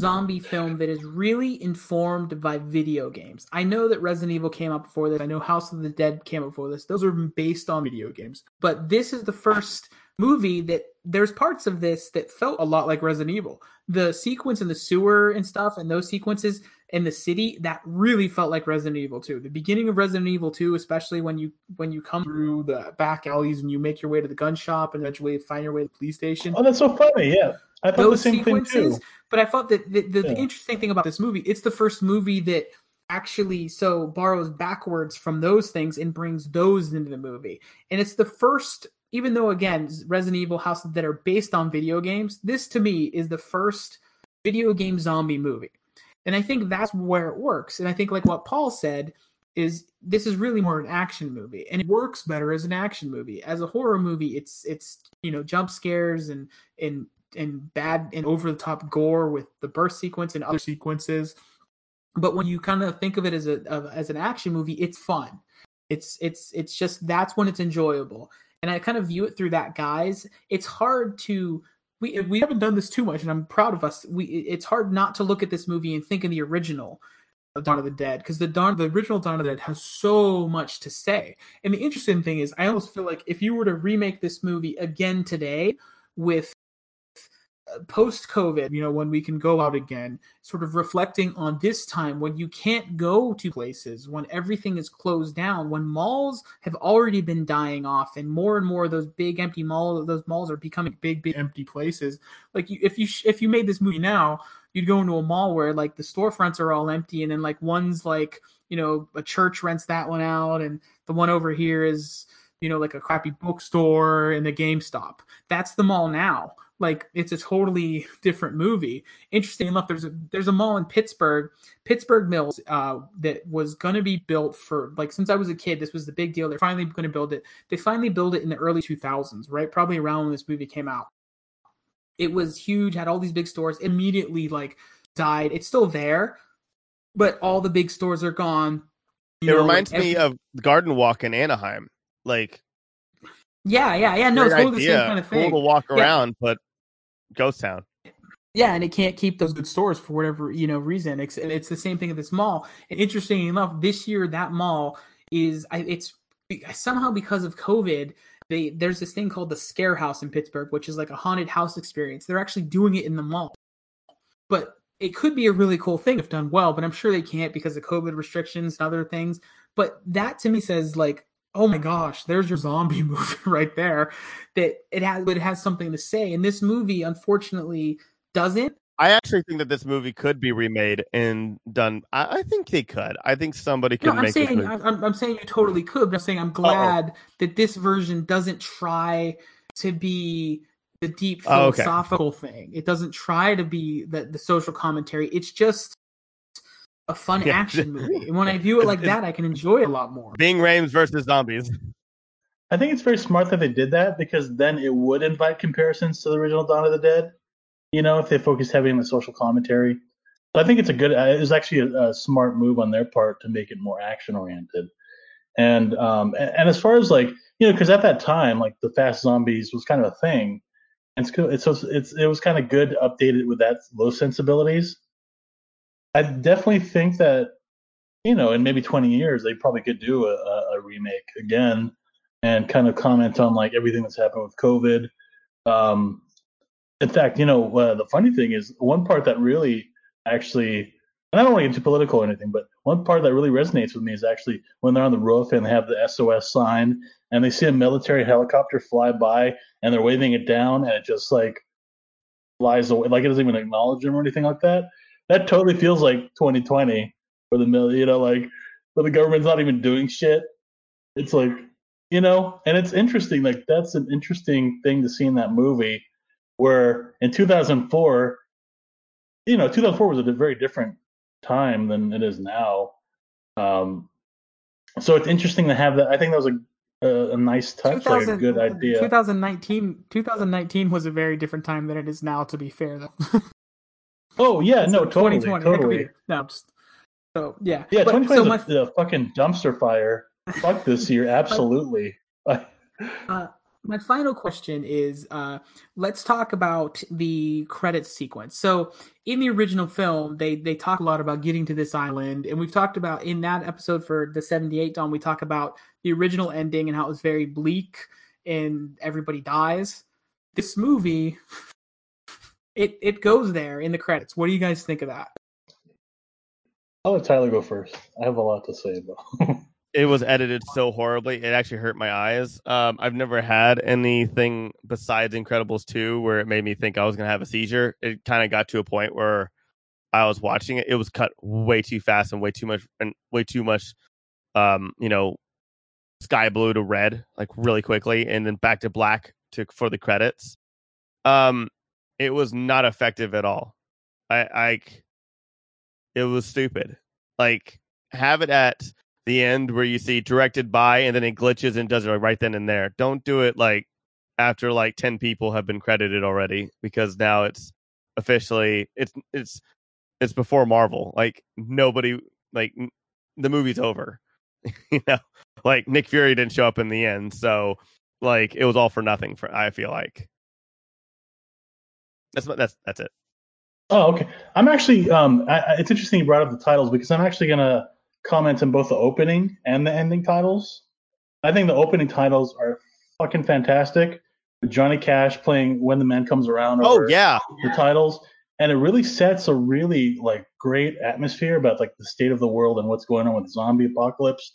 zombie film that is really informed by video games. I know that Resident Evil came out before this. I know House of the Dead came out before this. Those are based on video games. But this is the first movie that there's parts of this that felt a lot like Resident Evil. The sequence in the sewer and stuff and those sequences in the city that really felt like Resident Evil 2. The beginning of Resident Evil 2, especially when you when you come through the back alleys and you make your way to the gun shop and eventually find your way to the police station. Oh, that's so funny. Yeah. I thought those the same sequences, thing too. But I thought that the, the, yeah. the interesting thing about this movie, it's the first movie that actually so borrows backwards from those things and brings those into the movie. And it's the first even though again Resident Evil House that are based on video games, this to me is the first video game zombie movie. And I think that's where it works. And I think like what Paul said is this is really more an action movie and it works better as an action movie. As a horror movie, it's it's you know jump scares and and and bad and over the top gore with the birth sequence and other sequences. But when you kind of think of it as a as an action movie, it's fun. It's it's it's just that's when it's enjoyable. And I kind of view it through that guys. It's hard to we we haven't done this too much, and I'm proud of us. We it's hard not to look at this movie and think of the original Dawn of the Dead because the Dawn the original Dawn of the Dead has so much to say. And the interesting thing is, I almost feel like if you were to remake this movie again today with post COVID, you know, when we can go out again, sort of reflecting on this time when you can't go to places, when everything is closed down, when malls have already been dying off, and more and more of those big empty malls, those malls are becoming big, big empty places. Like you, if you if you made this movie now, you'd go into a mall where like the storefronts are all empty, and then like one's like you know a church rents that one out, and the one over here is you know, like a crappy bookstore and the GameStop. That's the mall now. Like it's a totally different movie. Interesting enough, there's a there's a mall in Pittsburgh, Pittsburgh Mills, uh, that was going to be built for like since I was a kid. This was the big deal. They're finally going to build it. They finally built it in the early 2000s, right? Probably around when this movie came out. It was huge, had all these big stores. Immediately, like died. It's still there, but all the big stores are gone. You It know, reminds like, me every- of Garden Walk in Anaheim. Like, yeah, yeah, yeah. No, great it's totally the same kind of cool thing. to walk Yeah. around, but ghost town. Yeah, and it can't keep those good stores for whatever you know reason. It's, and it's the same thing at this mall. And interesting enough, this year that mall is it's somehow because of COVID. They, there's this thing called the Scare House in Pittsburgh, which is like a haunted house experience. They're actually doing it in the mall, but it could be a really cool thing if done well. But I'm sure they can't because of COVID restrictions and other things. But that to me says like, oh my gosh, there's your zombie movie right there. That it has, but it has something to say. And this movie, unfortunately, doesn't. I actually think that this movie could be remade and done. I, I think they could. I think somebody could No, I'm saying. I'm, I'm saying you totally could, but I'm saying I'm glad that this version doesn't try to be the deep Oh, okay. philosophical thing. It doesn't try to be the, the social commentary. It's just a fun Yeah. action movie. And when I view it like it's- that, I can enjoy it a lot more. Ving Rhames versus zombies. I think it's very smart that they did that because then it would invite comparisons to the original Dawn of the Dead. You know, if they focused heavily on the social commentary. So I think it's a good. uh, It was actually a, a smart move on their part to make it more action oriented. And um and, and as far as like you know, because at that time, like the fast zombies was kind of a thing, and it's cool. It's it's, it's it was kind of good updated with that those sensibilities. I definitely think that you know, in maybe 20 years, they probably could do a, a, remake again and kind of comment on like everything that's happened with COVID. Um, in fact, you know, uh, the funny thing is one part that really actually, and I don't want to get too political or anything, but one part that really resonates with me is actually when they're on the roof and they have the SOS sign and they see a military helicopter fly by and they're waving it down and it just like flies away, like it doesn't even acknowledge them or anything like that. That totally feels like 2020 for the mill, you know, like where the government's not even doing shit. It's like, you know, and it's interesting. Like that's an interesting thing to see in that movie, where in 2004, you know, 2004 was a very different time than it is now. Um, so it's interesting to have that. I think that was a a, a nice touch, like a good idea. 2019, 2019 was a very different time than it is now. To be fair, though. Oh yeah, no, totally, 2020, totally. No, just so yeah. Yeah, 2020 so is my a, a fucking dumpster fire. Fuck this year, absolutely. Uh, my final question is uh, let's talk about the credit sequence. So, in the original film, they they talk a lot about getting to this island, and we've talked about in that episode for the '78 Dawn, we talk about the original ending and how it was very bleak and everybody dies. This movie, it it goes there in the credits. What do you guys think of that? I'll let Tyler go first. I have a lot to say about. It was edited so horribly; it actually hurt my eyes. Um, I've never had anything besides Incredibles two where it made me think I was gonna have a seizure. It kind of got to a point where I was watching it; it was cut way too fast and way too much and way too much. Um, you know, sky blue to red like really quickly, and then back to black to for the credits. Um, it was not effective at all. I like it was stupid. Like have it at the end where you see directed by and then it glitches and does it right then and there. Don't do it like after like 10 people have been credited already because now it's officially it's it's it's before Marvel. Like nobody like n- the movie's over. you know, like Nick Fury didn't show up in the end, so like it was all for nothing for I feel like. That's that's that's it. Oh, okay. I'm actually. Um, I, it's interesting you brought up the titles because I'm actually gonna comment on both the opening and the ending titles. I think the opening titles are fucking fantastic. Johnny Cash playing "When the Man Comes Around." Oh yeah. the titles, and it really sets a really like great atmosphere about like the state of the world and what's going on with the zombie apocalypse.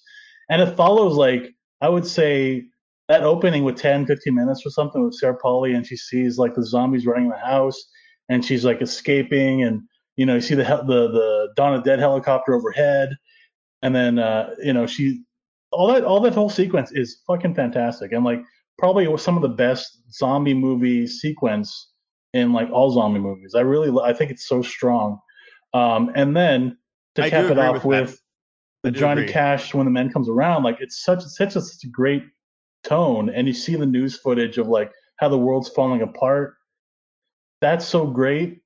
And it follows like I would say that opening with 10, 15 minutes or something with Sarah Polley, and she sees like the zombies running in the house, and she's like escaping, and you know you see the the the Dawn of Dead helicopter overhead, and then uh, you know she all that all that whole sequence is fucking fantastic, and like probably some of the best zombie movie sequence in like all zombie movies. I really I think it's so strong. Um, and then to I cap it off with with the Johnny agree. Cash when the man comes around, like it's such such a, such a great tone, and you see the news footage of like how the world's falling apart. That's so great.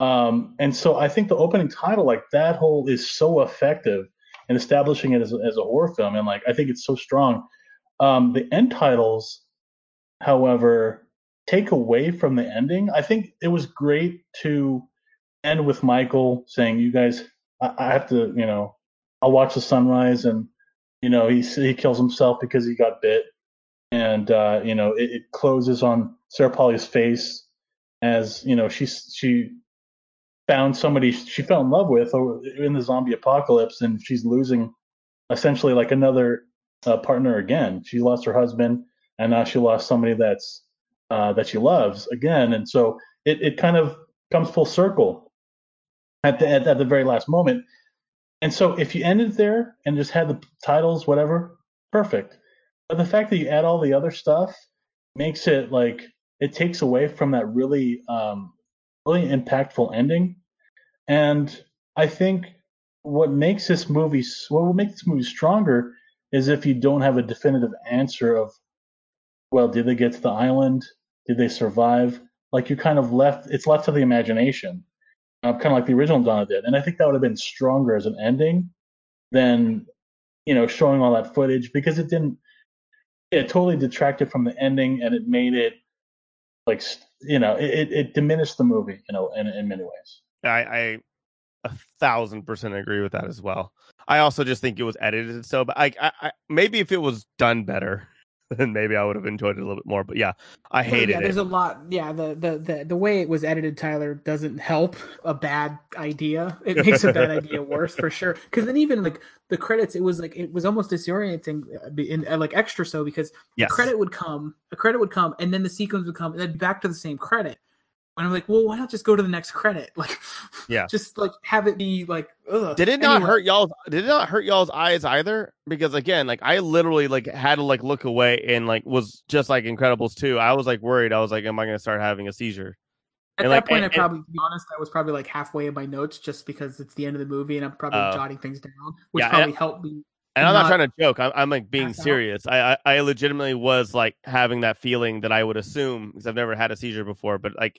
Um, and so I think the opening title, like that whole, is so effective in establishing it as a, as a horror film, and like I think it's so strong. Um, the end titles, however, take away from the ending. I think it was great to end with Michael saying, "You guys, I, I have to, you know, I'll watch the sunrise," and you know, he he kills himself because he got bit, and uh, you know, it, it closes on Sarah Polley's face as you know she she found somebody she fell in love with in the zombie apocalypse, and she's losing essentially like another uh, partner again. She lost her husband, and now she lost somebody that's uh, that she loves again, and so it, it kind of comes full circle at the at, at the very last moment. And so if you ended there and just had the titles, whatever, perfect. But the fact that you add all the other stuff makes it like it takes away from that really um, really impactful ending. And I think what makes this movie what will make this movie stronger is if you don't have a definitive answer of well, did they get to the island? Did they survive? Like you kind of left it's left to the imagination. Uh, kind of like the original Donna did. And I think that would have been stronger as an ending than, you know, showing all that footage because it didn't it totally detracted from the ending and it made it like you know it, it, diminished the movie you know in, in many ways I, I a thousand percent agree with that as well. I also just think it was edited so, but I, I, I maybe if it was done better, then maybe I would have enjoyed it a little bit more. But yeah, I Well, hated yeah, it. there's a lot. Yeah, the, the the the way it was edited, Tyler, doesn't help a bad idea. It makes a bad idea worse for sure. Because then even like the credits, it was like it was almost disorienting, uh, in, uh, like extra so because Yes. the credit would come, a credit would come, and then the sequence would come, and then back to the same credit. And I'm like, well, why not just go to the next credit? Like, Yeah. just like have it be like, ugh. Did it not Anyway, hurt y'all? Did it not hurt y'all's eyes either? Because again, like I literally like had to like look away and like was just like Incredibles too. I was like worried. I was like, am I going to start having a seizure? At and, that like, point, and- I probably, to be honest, I was probably like halfway in my notes just because it's the end of the movie and I'm probably Oh. jotting things down, which Yeah, and- probably helped me. And I'm not, not trying to joke. I'm, I'm like being serious. I, I I legitimately was like having that feeling that I would assume because I've never had a seizure before, but like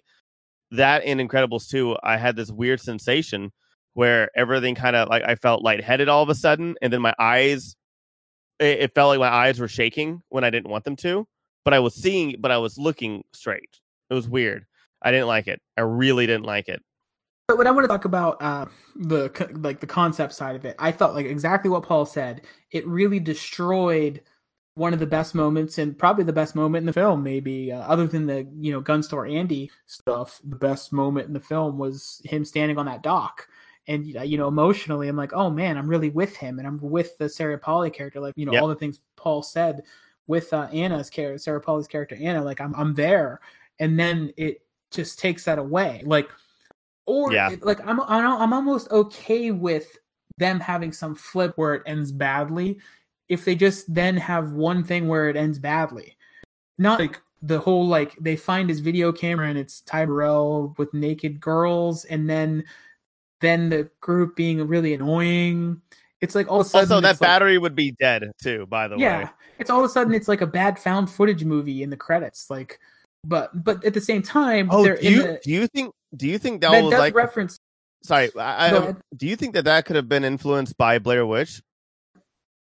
that in Incredibles 2, I had this weird sensation where everything kind of like I felt lightheaded all of a sudden, and then my eyes, it, it felt like my eyes were shaking when I didn't want them to, but I was seeing, but I was looking straight. It was weird. I didn't like it. I really didn't like it. But what I want to talk about uh, the like the concept side of it, I felt like exactly what Paul said. It really destroyed one of the best moments and probably the best moment in the film. Maybe uh, other than the you know gun store Andy stuff, the best moment in the film was him standing on that dock. And you know, emotionally, I'm like, oh man, I'm really with him, and I'm with the Sarah Polley character. Like, you know, Yep. all the things Paul said with uh, Anna's character, Sarah Polley's character, Anna. Like, I'm I'm there, and then it just takes that away. Like, or Yeah. it- like I'm I'm I'm almost okay with them having some flip where it ends badly if they just then have one thing where it ends badly. Not like the whole like they find his video camera and it's Ty Burrell with naked girls and then then the group being really annoying. It's like all of a sudden Also, that it's like- battery would be dead too. By the yeah, way, it's all of a sudden it's like a bad found footage movie in the credits. Like, but but at the same time, oh, do you the, do you think do you think that, that was like reference. sorry? I, I, do you think that that could have been influenced by Blair Witch?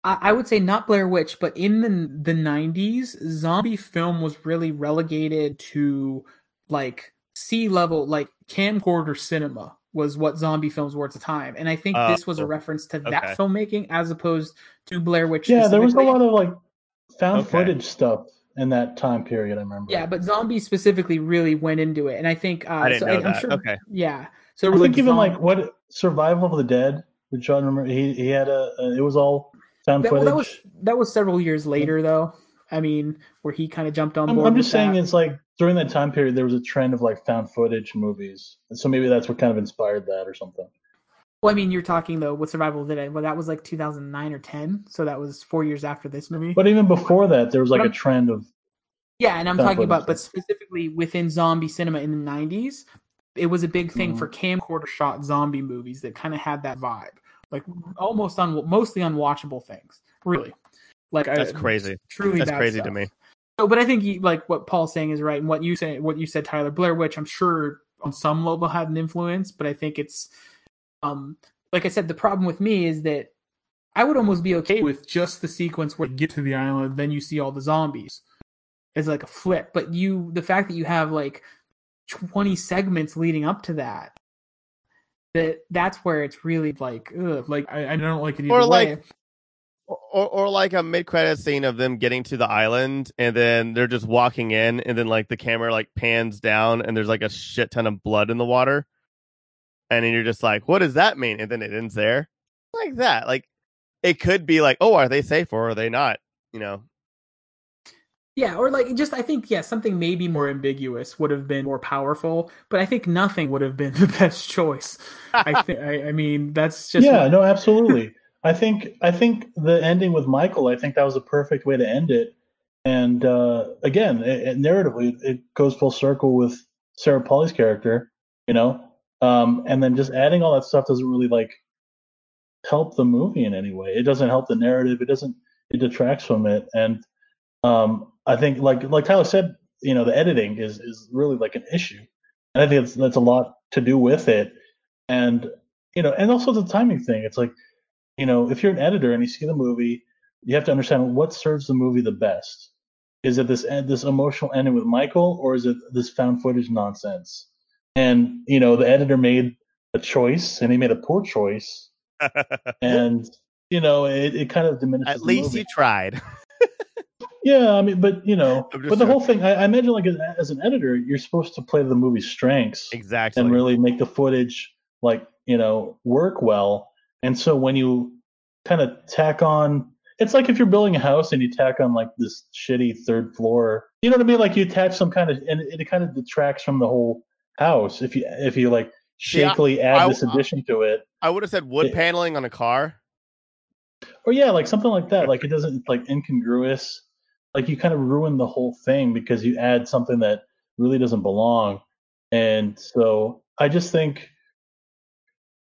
I, I would say not Blair Witch, but in the the '90s, zombie film was really relegated to like sea level, like camcorder cinema was what zombie films were at the time, and I think Oh, this was a reference to okay. that filmmaking as opposed to Blair Witch. yeah there was a lot of like found Okay. footage stuff in that time period i remember Yeah, but zombies specifically really went into it, and I think uh, I didn't so, know and I'm sure. Okay. Yeah, so i like think even zom- like what survival of the dead which i remember he, he had a, a it was all found that, well, that was that was several years later though. I mean, where he kind of jumped on I'm, board. I'm just saying that. it's like during that time period there was a trend of like found footage movies and so maybe that's what kind of inspired that or something Well, I mean, you're talking though with Survival of the Dead. Well, that was like 2009 or 10, so that was four years after this movie. but even before that there was like a trend of Yeah, and I'm talking about, footage. but specifically within zombie cinema in the 90s, it was a big thing Mhm. for camcorder shot zombie movies that kind of had that vibe. Like almost on mostly unwatchable things. Really. Like I- That's crazy. Truly That's crazy to me. So, but I think he, like what Paul's saying is right, and what you say, what you said, Tyler Blair Witch I'm sure on some level had an influence, but I think it's, um, like I said, the problem with me is that I would almost be okay with just the sequence where you get to the island, then you see all the zombies, as like a flip. But you, the fact that you have like 20 segments leading up to that, that that's where it's really like, ugh, like I, I don't like it either Or, way. like, Or, or like a mid credit scene of them getting to the island and then they're just walking in and then like the camera like pans down and there's like a shit ton of blood in the water. And then you're just like, what does that mean? And then it ends there. Like that. Like it could be like, oh, are they safe or are they not? You know. Yeah, or like just I think yeah, something maybe more ambiguous would have been more powerful, but I think nothing would have been the best choice. I think I, I mean that's just yeah, no, absolutely. I think I think the ending with Michael, I think that was a perfect way to end it. And uh, again, it, it, narratively, it goes full circle with Sarah Polley's character, you know. Um, and then just adding all that stuff doesn't really like help the movie in any way. It doesn't help the narrative. It doesn't. It detracts from it. And um, I think, like like Tyler said, you know, the editing is is really like an issue, and I think that's that's a lot to do with it. And you know, and also the timing thing. It's like you know, if you're an editor and you see the movie, you have to understand what serves the movie the best. Is it this eh, this emotional ending with Michael, or is it this found footage nonsense? And you know, the editor made a choice, and he made a poor choice, and you know, it, it kind of diminishes. At least you tried. Yeah, I mean, but you know, but the whole thing, I, I imagine, like as, an editor, you're supposed to play the movie's strengths Exactly. and really make the footage like you know work well. And so when you kind of tack on, it's like if you're building a house and you tack on like this shitty third floor. You know what I mean? Like you attach some kind of, and it, it kind of detracts from the whole house if you if you like shakily add I- this addition to it. I would have said wood Yeah. paneling on a car. or yeah, like something like that. Like it doesn't like incongruous. Like you kind of ruin the whole thing because you add something that really doesn't belong. And so I just think,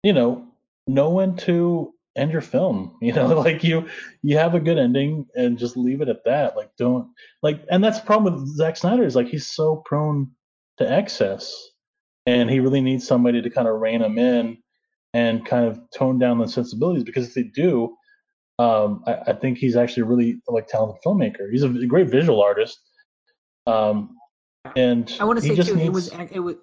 you know, know when to end your film. You know, like you you have a good ending and just leave it at that. Like don't like and that's the problem with Zack Snyder is like he's so prone to excess. And he really needs somebody to kind of rein him in and kind of tone down the sensibilities because if they do, um, I, I think he's actually a really like talented filmmaker. He's a great visual artist. Um, and I want to say too, it was it was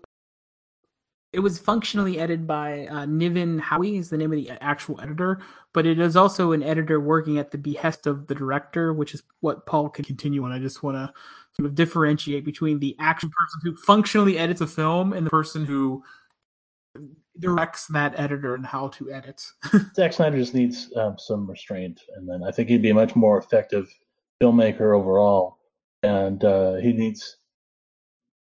it was functionally edited by uh, Niven Howie is the name of the actual editor, but it is also an editor working at the behest of the director, which is what Paul could continue on. I just want to sort of differentiate between the actual person who functionally edits a film and the person who directs that editor and how to edit. Zack Snyder just needs um, some restraint, and then I think he'd be a much more effective filmmaker overall. And uh, he needs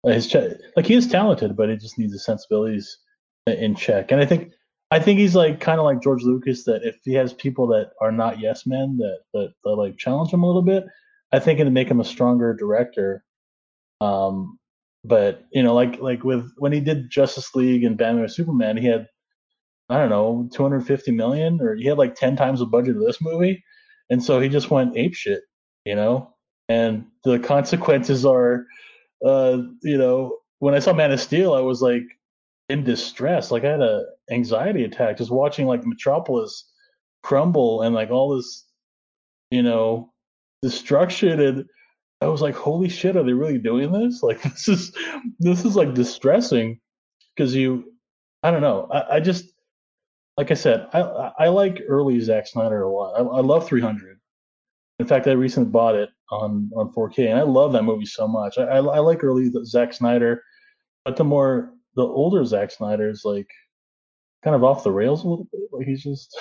uh, his ch- like he is talented, but he just needs his sensibilities in check. And I think I think he's like kind of like George Lucas that if he has people that are not yes men that that, that like challenge him a little bit, I think it'd make him a stronger director. Um, but you know, like like with when he did Justice League and Batman vs Superman, he had I don't know 250 million, or he had like 10 times the budget of this movie, and so he just went ape shit, you know. And the consequences are, uh, you know, when I saw Man of Steel, I was like in distress, like I had a anxiety attack just watching like Metropolis crumble and like all this, you know, destruction and I was like, holy shit, are they really doing this? Like this is this is like distressing because you I don't know. I, I just like I said, I I like early Zack Snyder a lot. I, I love 300. In fact, I recently bought it on on 4K, and I love that movie so much. I I, I like early Zack Snyder, but the more the older Zack Snyder is like kind of off the rails a little bit. Like he's just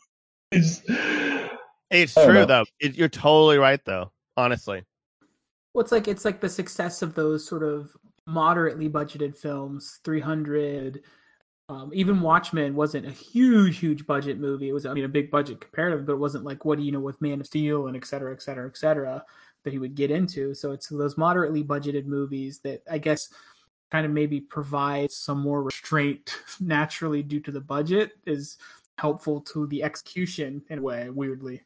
he's It's true know. though. It, you're totally right though. Honestly. Well, it's like it's like the success of those sort of moderately budgeted films, 300. Um, even Watchmen wasn't a huge, huge budget movie. It was, I mean, a big budget comparative, but it wasn't like what do you know with Man of Steel and et cetera, et cetera, et cetera. that he would get into. So it's those moderately budgeted movies that I guess kind of maybe provide some more restraint naturally due to the budget is helpful to the execution in a way, weirdly.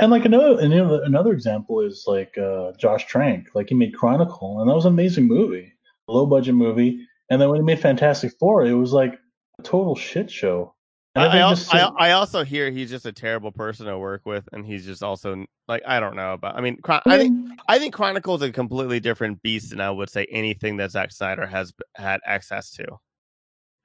And like another another another example is like uh, Josh Trank. Like he made Chronicle, and that was an amazing movie, low budget movie. And then when he made Fantastic Four, it was like a total shit show. I, I, I, I also hear he's just a terrible person to work with, and he's just also like I don't know about. I mean, Chron- I think I think Chronicle is a completely different beast than I would say anything that Zack Snyder has had access to.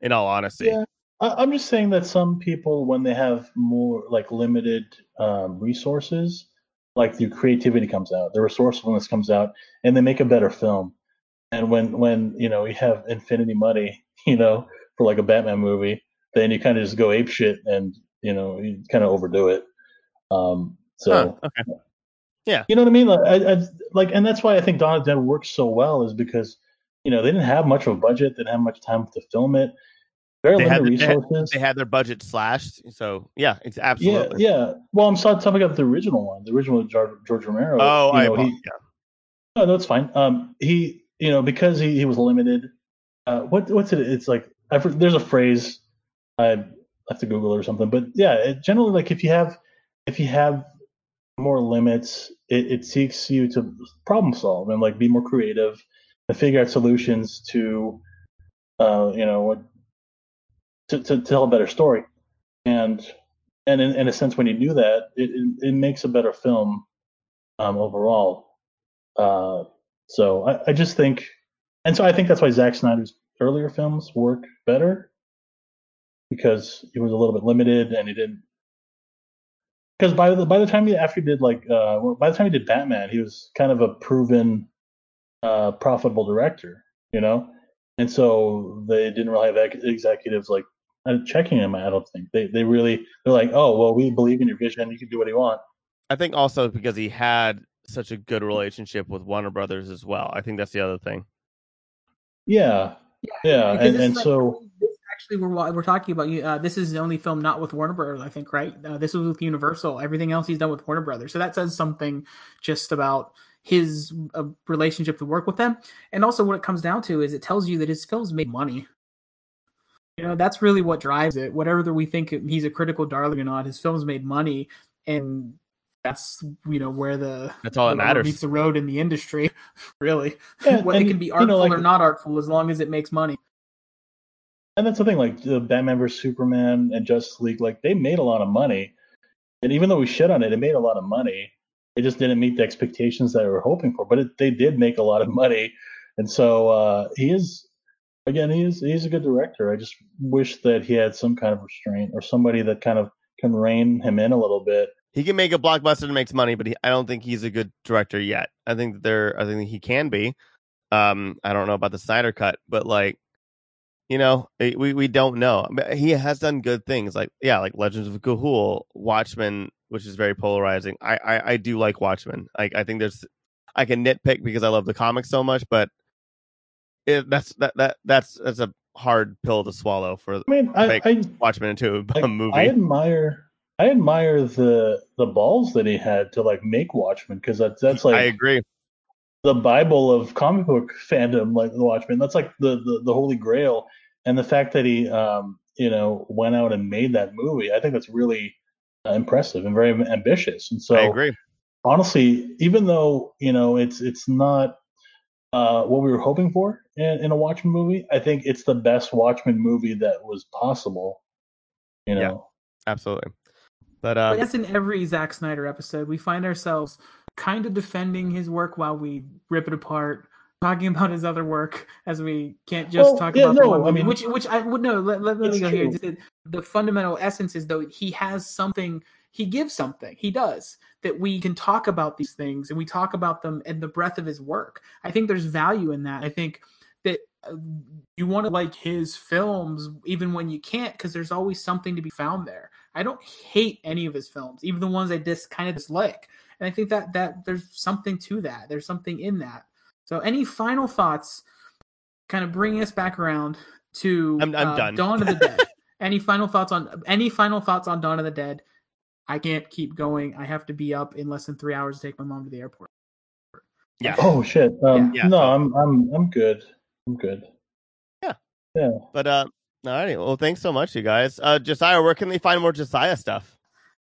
In all honesty, Yeah. I, I'm just saying that some people, when they have more like limited um, resources, like their creativity comes out, their resourcefulness comes out, and they make a better film. And when when you know you have infinity money, you know, for like a Batman movie, then you kind of just go ape shit and you know you kind of overdo it. Um, so Huh, okay. you know what I mean? Like, I, I, like, and that's why I think Dawn of Dead works so well is because you know they didn't have much of a budget, they didn't have much time to film it, very They had limited the- they had- they had their budget slashed. So yeah, it's absolutely. yeah. Well, I'm sorry, talking about the original one, the original George, George Romero. Oh, you I know, he, yeah. no, that's fine. Um, he, you know, because he, he was limited. Uh, what what's it? It's like I, for- there's a phrase I have to Google it or something, but yeah, it, generally like if you have if you have more limits, it, it seeks you to problem solve and like be more creative and figure out solutions to, uh, you know, what to, to tell a better story, and and in, in a sense, when you do that, it it, it makes a better film um, overall. Uh, so I, I just think, and so I think that's why Zack Snyder's earlier films work better because he was a little bit limited and he didn't. Because by the by the time he after he did like uh, by the time he did Batman, he was kind of a proven uh, profitable director, you know, and so they didn't really have ex- executives like uh, checking him. I don't think they they really they're like, oh well, we believe in your vision. You can do what you want. I think also because he had such a good relationship with Warner Brothers as well. I think that's the other thing. Yeah, yeah, Because and and like- so actually we're we're talking about you. Uh, this is the only film not with Warner Brothers, I think, right? Uh, this was with Universal. Everything else he's done with Warner Brothers. So that says something just about his uh, relationship to work with them. And also, what it comes down to is it tells you that his films made money. You know, that's really what drives it. Whatever we think he's a critical darling or not, his films made money, and that's you know where the That's all that matters. meets the road in the industry. Really, Yeah, well, it can be you artful know, like- or not artful as long as it makes money. And that's the thing, like the Batman vs Superman and Justice League, like they made a lot of money, and even though we shit on it, it made a lot of money. It just didn't meet the expectations that we were hoping for, but it, they did make a lot of money, and so uh, he is, again, he is he's a good director. I just wish that he had some kind of restraint or somebody that kind of can rein him in a little bit. He can make a blockbuster that makes money, but he, I don't think he's a good director yet. I think there, I think he can be. Um, I don't know about the Snyder cut, but like, you know, we we don't know. He has done good things, like yeah, like Legends of Ga'Hoole, Watchmen, which is very polarizing. I I, I do like Watchmen. Like I think there's, I can nitpick because I love the comics so much, but it, that's that that that's that's a hard pill to swallow for I mean, I, I Watchmen into a like, movie. I admire I admire the the balls that he had to like make Watchmen because that's that's like I agree. the Bible of comic book fandom, like the Watchmen. That's like the, the the holy grail. And the fact that he, um, you know, went out and made that movie, I think that's really impressive and very ambitious. And so, I agree. honestly, even though you know it's it's not uh, what we were hoping for in, in a Watchmen movie, I think it's the best Watchmen movie that was possible. You know, Yeah. Absolutely. But uh, But that's in every Zack Snyder episode. We find ourselves kind of defending his work while we rip it apart, talking about his other work as we can't just Well, talk yeah, about the no, one I mean- which, which I would no. Let, let, let me It's go here. true. The, the fundamental essence is though he has something. He gives something. He does that. We can talk about these things and we talk about them in the breadth of his work. I think there's value in that. I think that uh, you want to like his films even when you can't because there's always something to be found there. I don't hate any of his films, even the ones I dis kind of dislike. And I think that that there's something to that. There's something in that. So, any final thoughts? Kind of bringing us back around to I'm- I'm uh, done. Dawn of the Dead. any final thoughts on any final thoughts on Dawn of the Dead? I can't keep going. I have to be up in less than three hours to take my mom to the airport. Yeah. Oh shit. Um, Yeah. no, I'm I'm I'm good. I'm good. Yeah. Yeah. But uh, all right. Well, thanks so much, you guys. Uh, Josiah, where can they find more Josiah stuff?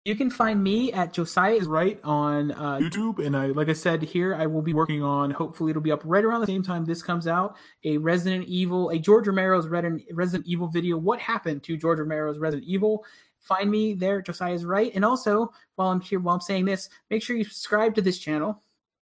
You can find me at Josiah is right on uh, YouTube, and I, like I said here, I will be working on. Hopefully, it'll be up right around the same time this comes out. A Resident Evil, a George Romero's Resident Resident Evil video. What happened to George Romero's Resident Evil? Find me there, Josiah is right. And also, while I'm here, while I'm saying this, make sure you subscribe to this channel,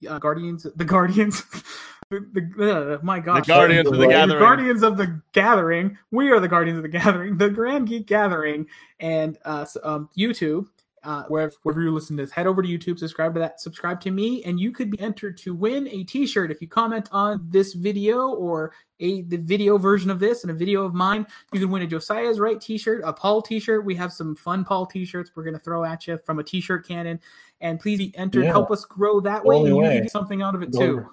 uh, Guardians, the Guardians. The, the, uh, my gosh, Guardians of the The Gathering. Guardians of the Gathering. We are the Guardians of the Gathering. The Grand Geek Gathering, and uh, um, YouTube uh, wherever, wherever you listen to this, head over to YouTube, subscribe to that, subscribe to me, and you could be entered to win a T-shirt if you comment on this video or a the video version of this and a video of mine. You can win a Josiah's Right T-shirt, a Paul T-shirt. We have some fun Paul T-shirts we're gonna throw at you from a T-shirt cannon, and please be entered. Yeah. Help us grow that way, and you way. can get something out of it Go too. over.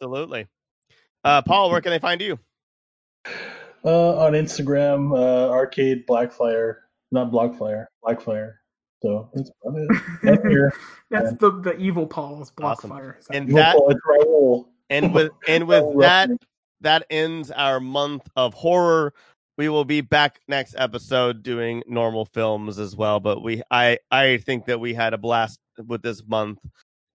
Absolutely. Uh, Paul, where can they find you? Uh, on Instagram, uh, Arcade Blackfire, not Blockfire, Blackfire. So that's about it. And here, That's Yeah. the the evil Paul's Awesome. Blockfire. And Raul- that it's Raul. and with and with that that ends our month of horror. We will be back next episode doing normal films as well. But we, I, I think that we had a blast with this month.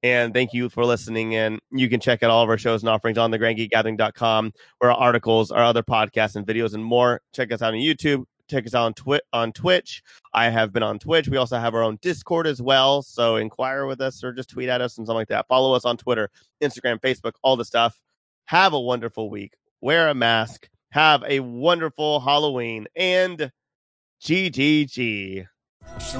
And thank you for listening And You can check out all of our shows and offerings on the grandgeekgathering.com, where our articles, our other podcasts and videos and more. Check us out on YouTube. Check us out on, Twi- on Twitch. I have been on Twitch. We also have our own Discord as well. So inquire with us or just tweet at us and something like that. Follow us on Twitter, Instagram, Facebook, all the stuff. Have a wonderful week. Wear a mask. Have a wonderful Halloween and GGG. So